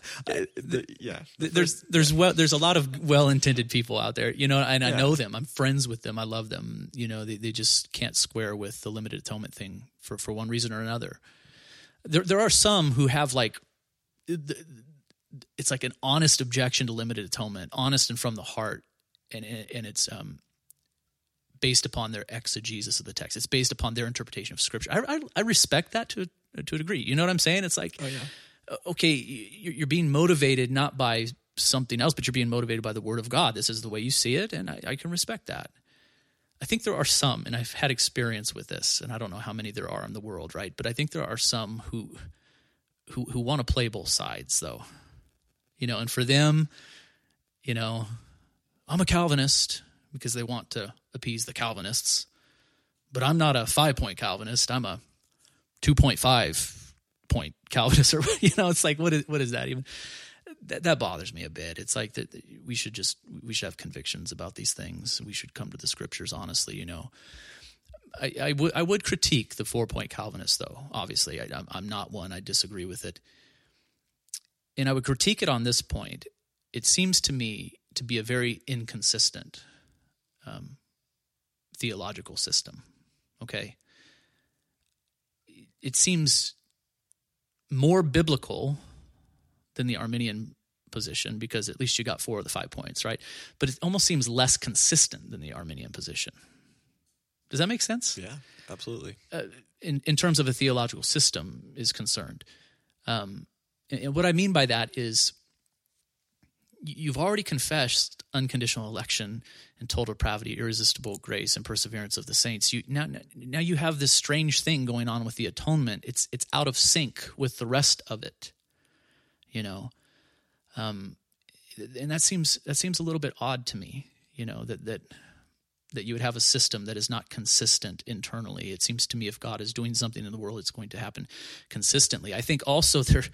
the, yeah. Th- there's there's well there's a lot of well intended people out there, you know, and I Yeah. know them. I'm friends with them. I love them. You know, they they just can't square with the limited atonement thing for for one reason or another. There there are some who have like it's like an honest objection to limited atonement, honest and from the heart, and and it's um based upon their exegesis of the text. It's based upon their interpretation of scripture. I I, I respect that to to a degree. You know what I'm saying? It's like Oh yeah. Uh, okay, you- you're being motivated not by something else, but you're being motivated by the Word of God. This is the way you see it, and I, I can respect that. I think there are some, and I've had experience with this, and I don't know how many there are in the world, right? But I think there are some who who who want to play both sides, though. You know, and for them, you know, I'm a Calvinist because they want to appease the Calvinists, but I'm not a five point Calvinist. I'm a 2.5 point Calvinist, (laughs) or you know, it's like what is what is that even? That, that bothers me a bit. It's like that we should just we should have convictions about these things. We should come to the scriptures honestly. You know, I, I would I would critique the four point Calvinist though. Obviously, I, I'm, not one. I disagree with it, and I would critique it on this point. It seems to me to be a very inconsistent um, theological system. Okay, it seems more biblical than the Arminian position because at least you got four of the five points, right? But it almost seems less consistent than the Arminian position. Does that make sense? Yeah. Absolutely. in, in terms of a theological system is concerned. Um, and, and what I mean by that is you've already confessed unconditional election and total depravity, irresistible grace, and perseverance of the saints. You now now you have this strange thing going on with the atonement. It's it's out of sync with the rest of it, you know, um, and that seems that seems a little bit odd to me. You know that that that you would have a system that is not consistent internally. It seems to me if God is doing something in the world, it's going to happen consistently. I think also (laughs) there,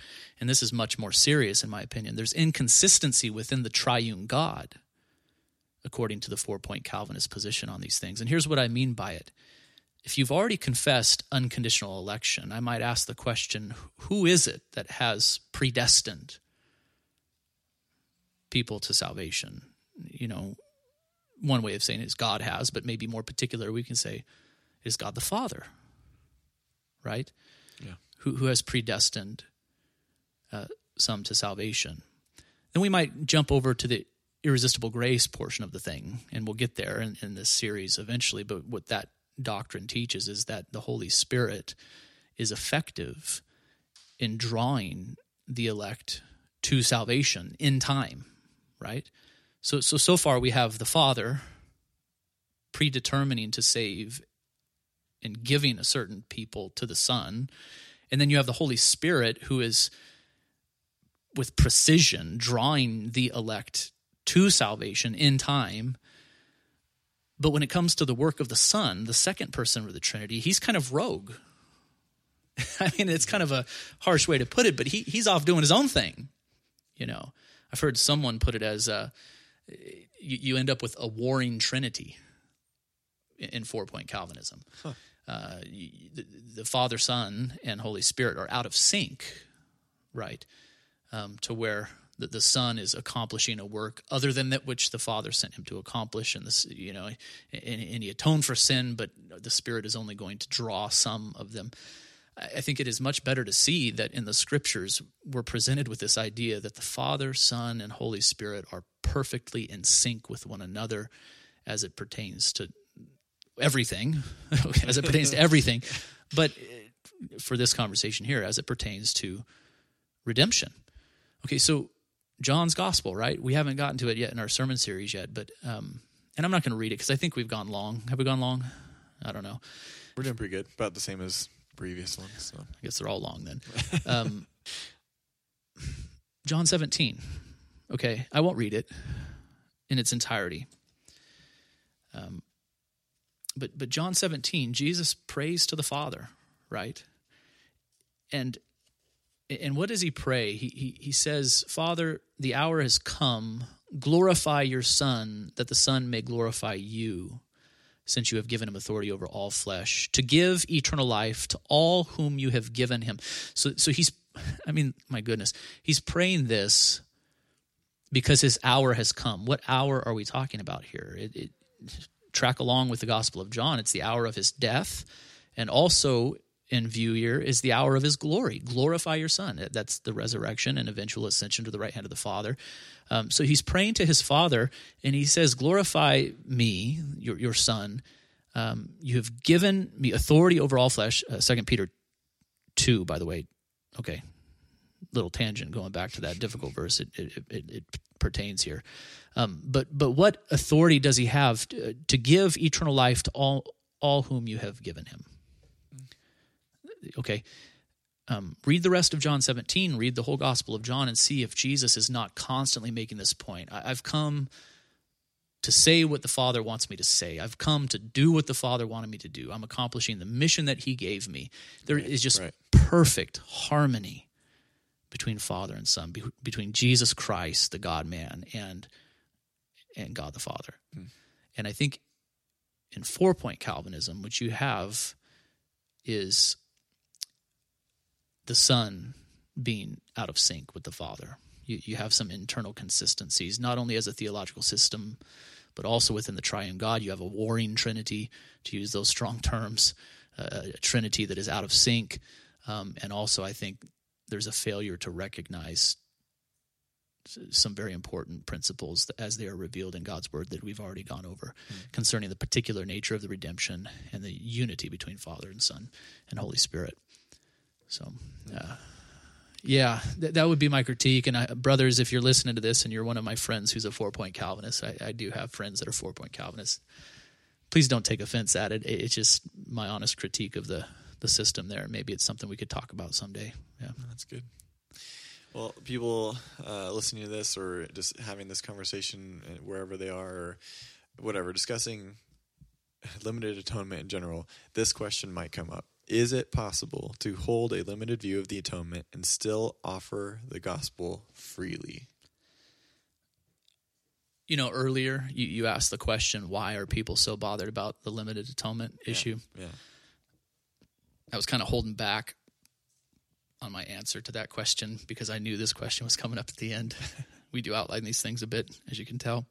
and this is much more serious in my opinion, there's inconsistency within the triune God, according to the four point Calvinist position on these things. And here's what I mean by it. If you've already confessed unconditional election, I might ask the question who is it that has predestined people to salvation? You know, one way of saying it is God has, but maybe more particular, we can say is God the Father, right? Yeah. Who, who has predestined uh, some to salvation. Then we might jump over to the irresistible grace portion of the thing, and we'll get there in, in this series eventually. But what that doctrine teaches is that the Holy Spirit is effective in drawing the elect to salvation in time, right? So, so so far we have the Father predetermining to save and giving a certain people to the Son, and then you have the Holy Spirit who is with precision drawing the elect to salvation in time. But when it comes to the work of the Son, the second person of the Trinity, he's kind of rogue. (laughs) I mean, it's kind of a harsh way to put it, but he he's off doing his own thing. You know, I've heard someone put it as uh, you, you end up with a warring Trinity in, in four point Calvinism. Uh, you, the, the Father, Son, and Holy Spirit are out of sync, right? Um, to where the, the Son is accomplishing a work other than that which the Father sent him to accomplish, and this, you know, and, and he atoned for sin, but the Spirit is only going to draw some of them. I think it is much better to see that in the scriptures we're presented with this idea that the Father, Son, and Holy Spirit are perfectly in sync with one another as it pertains to everything, (laughs) as it pertains to everything. But uh, for this conversation here, as it pertains to redemption. Okay, so John's Gospel, right? We haven't gotten to it yet in our sermon series yet, but um, and I'm not going to read it because I think we've gone long. Have we gone long? I don't know. We're doing pretty good. About the same as previous ones. So. I guess they're all long then. (laughs) Um, John 17. Okay, I won't read it in its entirety. Um, but but John 17, Jesus prays to the Father, right? And and what does he pray? He he, he says, "Father, the hour has come. Glorify your Son, that the Son may glorify you." since you have given him authority over all flesh, to give eternal life to all whom you have given him. So, so he's, (laughs) I mean, my goodness, he's praying this because his hour has come. What hour are we talking about here? It, it, track along with the Gospel of John. It's the hour of his death, and also in view here is the hour of his glory. Glorify your Son. That's the resurrection and eventual ascension to the right hand of the Father. Um, so he's praying to his Father, and he says, Glorify me, your, your Son. Um, you have given me authority over all flesh. Uh, 2 Peter 2, by the way. Okay, little tangent going back to that difficult verse. It, it, it, it pertains here. Um, but but what authority does he have to, to give eternal life to all all whom you have given him? Okay, um, read the rest of John 17, read the whole Gospel of John, and see if Jesus is not constantly making this point. I, have come to say what the Father wants me to say. I've come to do what the Father wanted me to do. I'm accomplishing the mission that He gave me. There right, is just right. perfect harmony between Father and Son, be, between Jesus Christ, the God Man, and and God the Father. Hmm. And I think in four point Calvinism, which you have is the Son being out of sync with the Father. You, you have some internal consistencies, not only as a theological system, but also within the triune God. You have a warring Trinity, to use those strong terms, uh, a Trinity that is out of sync. Um, and also, I think there's a failure to recognize some very important principles as they are revealed in God's word that we've already gone over Mm. concerning the particular nature of the redemption and the unity between Father and Son and Holy Spirit. So, uh, yeah, th- that would be my critique. And I, brothers, if you're listening to this and you're one of my friends who's a four point Calvinist, I, I do have friends that are four point Calvinists. Please don't take offense at. It- It's just my honest critique of the, the system there. Maybe it's something we could talk about someday. Yeah. That's good. Well, people uh, listening to this or just having this conversation uh, wherever they are or whatever, discussing limited atonement in general, this question might come up. Is it possible to hold a limited view of the atonement and still offer the gospel freely? You know, earlier you, you asked the question, why are people so bothered about the limited atonement issue? Yeah. I was kind of holding back on my answer to that question because I knew this question was coming up at the end. (laughs) we do outline these things a bit, as you can tell.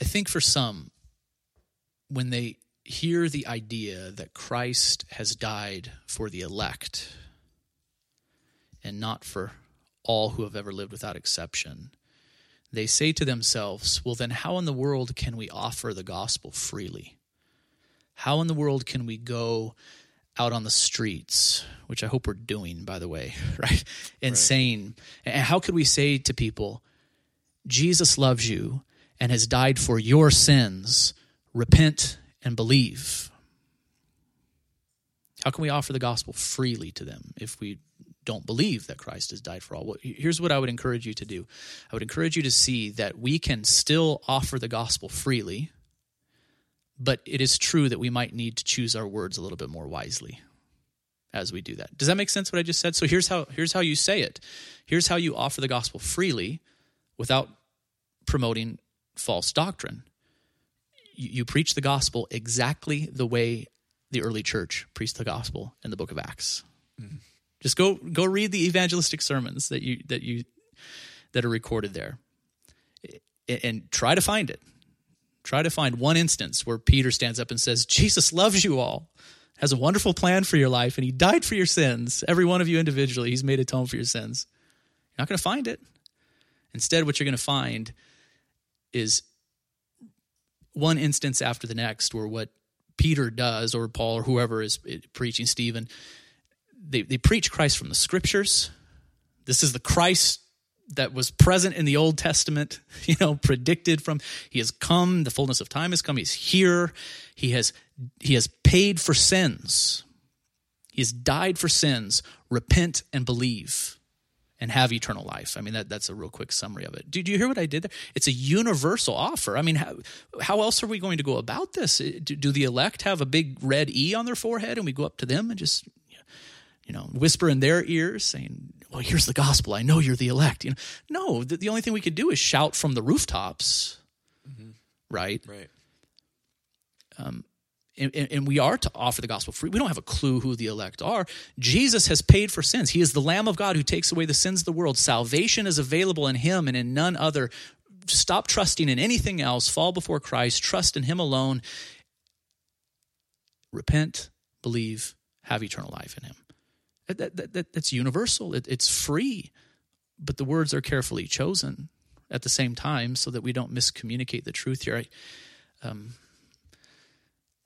I think for some, when they hear the idea that Christ has died for the elect and not for all who have ever lived without exception, they say to themselves, well, then how in the world can we offer the gospel freely? How in the world can we go out on the streets, which I hope we're doing, by the way, (laughs) right? And Right. saying, and how could we say to people, Jesus loves you and has died for your sins, repent and believe? How can we offer the gospel freely to them if we don't believe that Christ has died for all? Well, Here's what I would encourage you to do I would encourage you to see that we can still offer the gospel freely but it is true that we might need to choose our words a little bit more wisely as we do that. Does that make sense what I just said? So here's how here's how you say it. Here's how you offer the gospel freely without promoting false doctrine. You, you preach the gospel exactly the way the early church preached the gospel in the book of Acts. Mm-hmm. Just go go read the evangelistic sermons that you that you that are recorded there. And- And try to find it try to find one instance where Peter stands up and says, Jesus loves you all, has a wonderful plan for your life, and he died for your sins. Every one of you individually, he's made atonement for your sins. You're not going to find it. Instead, what you're going to find is one instance after the next where what Peter does, or Paul, or whoever is eh, preaching, Stephen, they, they preach Christ from the scriptures. This is the Christ that was present in the Old Testament, (laughs) you know, predicted from he has come, the fullness of time has come, he's here. He has he has paid for sins. He has died for sins. Repent and believe and have eternal life. I mean, that, that's a real quick summary of it. Did you hear what I did there? It's a universal offer. I mean, how, how else are we going to go about this? Do, do the elect have a big red E on their forehead and we go up to them and just, you know, whisper in their ears saying, well, here's the gospel. I know you're the elect. You know, no, the, the only thing we could do is shout from the rooftops, mm-hmm. right? Right. Um, and, and, we are to offer the gospel free. We don't have a clue who the elect are. Jesus has paid for sins. He is the Lamb of God who takes away the sins of the world. Salvation is available in Him and in none other. Stop trusting in anything else. Fall before Christ. Trust in Him alone. Repent, believe, have eternal life in Him. That, that, that, that's universal. It, it's free, but the words are carefully chosen at the same time so that we don't miscommunicate the truth here. I, um,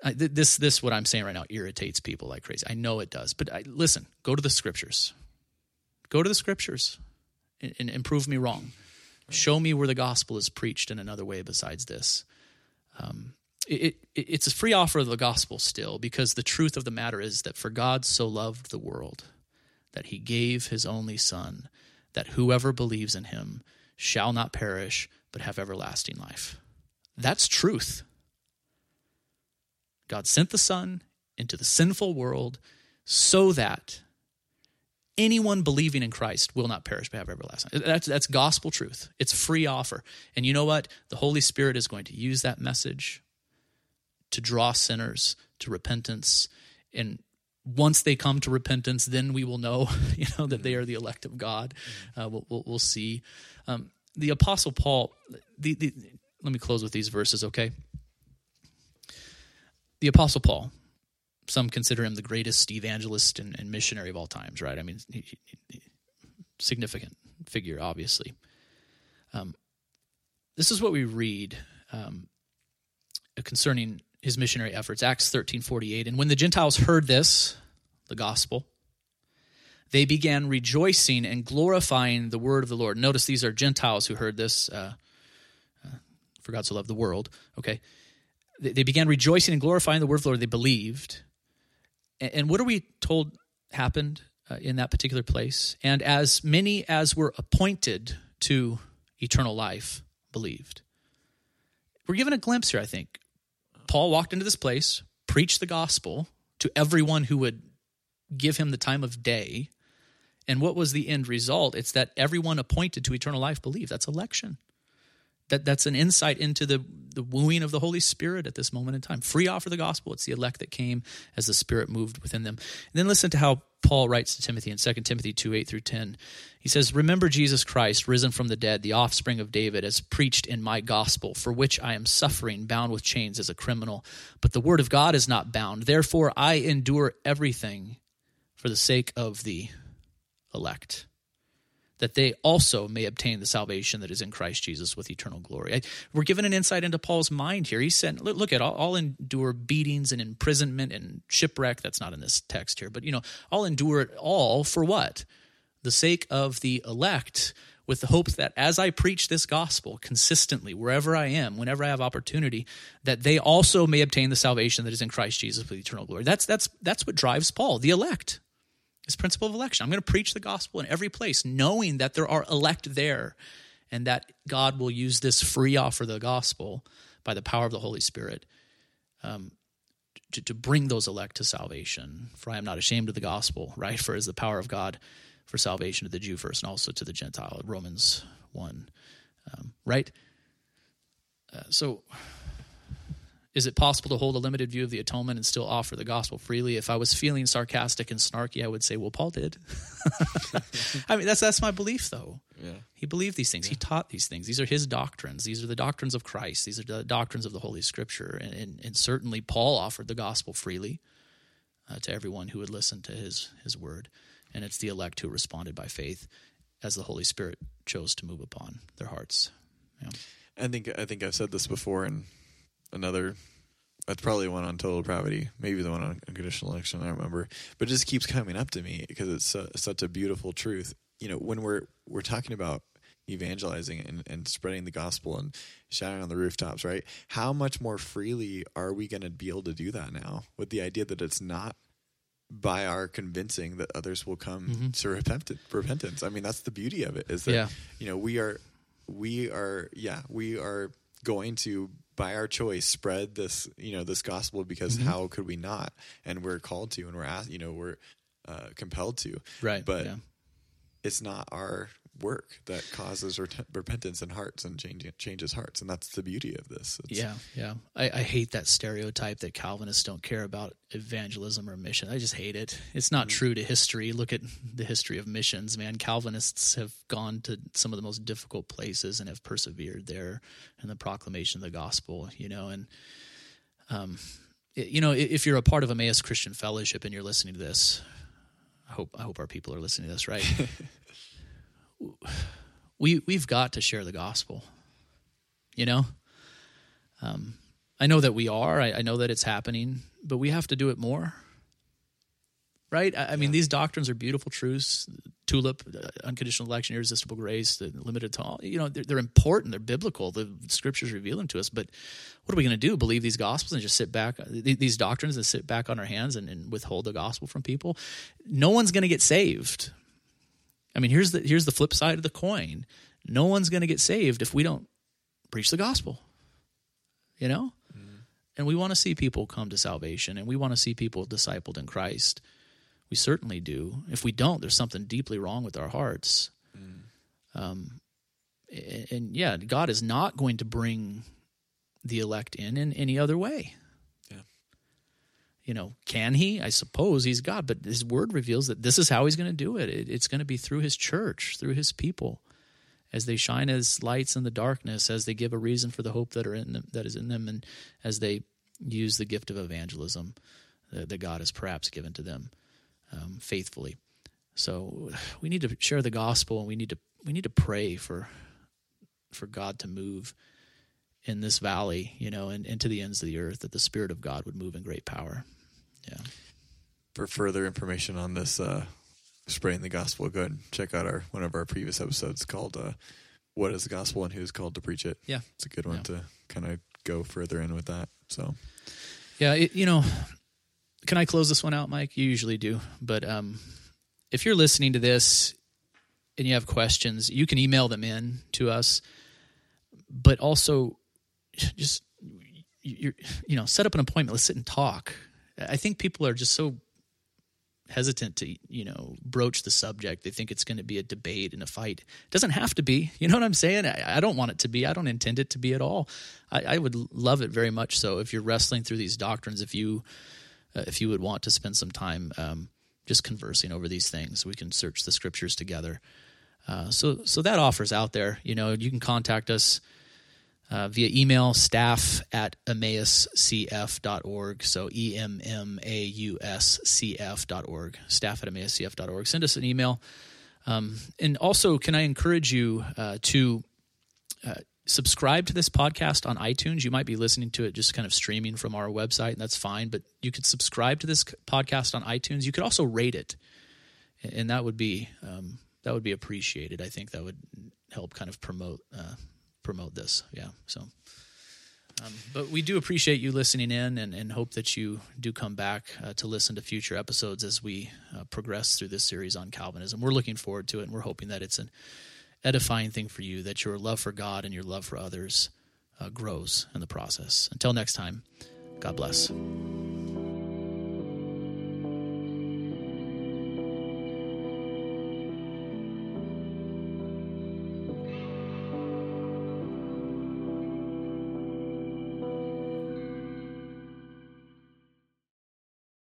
I, this this what I'm saying right now irritates people like crazy. I know it does, but I, listen. Go to the scriptures. Go to the scriptures, and, and, and prove me wrong. Right. Show me where the gospel is preached in another way besides this. Um, it, it, it's a free offer of the gospel still, because the truth of the matter is that for God so loved the world that He gave His only Son, that whoever believes in Him shall not perish but have everlasting life. That's truth. God sent the Son into the sinful world so that anyone believing in Christ will not perish but have everlasting. That's, that's gospel truth. It's free offer. And you know what? The Holy Spirit is going to use that message to draw sinners to repentance. And once they come to repentance, then we will know, (laughs) you know, that they are the elect of God. Uh, we'll, we'll, we'll, see. Um, the Apostle Paul. The, the, let me close with these verses, okay? the Apostle Paul. Some consider him the greatest evangelist and, and missionary of all times, right? I mean, he, he, significant figure, obviously. Um, this is what we read um, concerning his missionary efforts acts 13:48 and when the gentiles heard this the gospel they began rejoicing and glorifying the word of the lord notice these are gentiles who heard this uh, uh, for god so loved the world okay they began rejoicing and glorifying the word of the Lord. They believed. And what are we told happened uh, in that particular place? And as many as were appointed to eternal life believed. We're given a glimpse here, I think. Paul walked into this place, preached the gospel to everyone who would give him the time of day. And what was the end result? It's that everyone appointed to eternal life believed. That's election that that's an insight into the the wooing of the Holy Spirit at this moment in time. Free offer the gospel. It's the elect that came as the Spirit moved within them. And then listen to how Paul writes to Timothy in 2 Timothy 2 8 through 10. He says, Remember Jesus Christ, risen from the dead, the offspring of David, as preached in my gospel, for which I am suffering, bound with chains as a criminal. But the word of God is not bound. Therefore, I endure everything for the sake of the elect that they also may obtain the salvation that is in Christ Jesus with eternal glory. I, we're given an insight into Paul's mind here. He said, look, look at all, all endure beatings and imprisonment and shipwreck. That's not in this text here, but you know, I'll endure it all for what? The sake of the elect with the hopes that as I preach this gospel consistently, wherever I am, whenever I have opportunity, that they also may obtain the salvation that is in Christ Jesus with eternal glory. That's that's that's what drives Paul, the elect. This principle of election. I'm going to preach the gospel in every place, knowing that there are elect there and that God will use this free offer, of the gospel, by the power of the Holy Spirit, um, to, to bring those elect to salvation. For I am not ashamed of the gospel, right? For it is the power of God for salvation to the Jew first and also to the Gentile. Romans 1, um, right? Uh, so is it possible to hold a limited view of the atonement and still offer the gospel freely? If I was feeling sarcastic and snarky, I would say, well, Paul did. (laughs) I mean, that's that's my belief, though. Yeah. He believed these things. Yeah. He taught these things. These are his doctrines. These are the doctrines of Christ. These are the doctrines of the Holy Scripture. And, and, and certainly, Paul offered the gospel freely uh, to everyone who would listen to his his word. And it's the elect who responded by faith, as the Holy Spirit chose to move upon their hearts. Yeah. I think I think I've said this before, and another. That's probably one on total depravity, maybe the one on unconditional election. I don't remember, but it just keeps coming up to me because it's such a beautiful truth. You know, when we're we're talking about evangelizing and, and spreading the gospel and shouting on the rooftops, right? How much more freely are we going to be able to do that now with the idea that it's not by our convincing that others will come Mm-hmm. to repent- repentance? I mean, that's the beauty of it is that, Yeah. you know, we are, we are, yeah, we are going to by our choice spread this you know this gospel because Mm-hmm. how could we not and we're called to and we're asked you know we're uh, compelled to Right. but yeah. it's not our work that causes ret- repentance in hearts and change, changes hearts and that's the beauty of this It's- Yeah, yeah. I, I hate that stereotype that Calvinists don't care about evangelism or mission. I just hate it. It's not true to history. Look at the history of missions, man. Calvinists have gone to some of the most difficult places and have persevered there in the proclamation of the gospel, you know, and um it- you know, if you're a part of Emmaus Christian Fellowship and you're listening to this, I hope I hope our people are listening to this, right? (laughs) we we've got to share the gospel. You know? Um, I know that we are. I, I know that it's happening, but we have to do it more. Right? I, I mean, these doctrines are beautiful truths. Tulip, uh, unconditional election, irresistible grace, the limited to all. You know, they're, they're important. They're biblical. The scriptures reveal them to us. But what are we going to do? Believe these gospels and just sit back, these doctrines and sit back on our hands and, and withhold the gospel from people? No one's going to get saved. I mean, here's the here's the flip side of the coin. No one's going to get saved if we don't preach the gospel. You know? And we want to see people come to salvation and we want to see people discipled in Christ. We certainly do. If we don't, there's something deeply wrong with our hearts. Um, and, and yeah, God is not going to bring the elect in in any other way. You know, can he? I suppose he's God, but his word reveals that this is how he's going to do it. it. It's going to be through his church, through his people, as they shine as lights in the darkness, as they give a reason for the hope that are in them, that is in them, and as they use the gift of evangelism that, that God has perhaps given to them um, faithfully. So we need to share the gospel, and we need to we need to pray for for God to move in this valley, you know, and, and to the ends of the earth, that the Spirit of God would move in great power. Yeah. for further information on this uh, spreading the gospel, go ahead and check out our one of our previous episodes called uh, "What is the Gospel and Who's Called to Preach It." Yeah. it's a good one Yeah. to kind of go further in with that. So Yeah, it, you know, can I close this one out, Mike? You usually do, but um, if you're listening to this and you have questions, you can email them in to us. But also, just you're, you know, set up an appointment. Let's sit and talk. I think people are just so hesitant to you know broach the subject. They think it's going to be a debate and a fight. It doesn't have to be you know what i'm saying? I, I don't want it to be. I don't intend it to be at all. I, I would love it very much so if you're wrestling through these doctrines if you uh, if you would want to spend some time um, just conversing over these things. We can search the scriptures together. Uh, so so that offers out there. You know you can contact us uh, via email staff at emmauscf.org. So E M M A U S C F.org. Staff at emmauscf.org. Send us an email. Um, and also, can I encourage you uh, to uh, subscribe to this podcast on iTunes? You might be listening to it just kind of streaming from our website, and that's fine. But you could subscribe to this podcast on iTunes. You could also rate it, and that would be um, that would be appreciated. I think that would help kind of promote uh, promote this. Yeah. So, um, but we do appreciate you listening in and, and hope that you do come back uh, to listen to future episodes as we uh, progress through this series on Calvinism. We're looking forward to it and we're hoping that it's an edifying thing for you, that your love for God and your love for others uh, grows in the process. Until next time, God bless.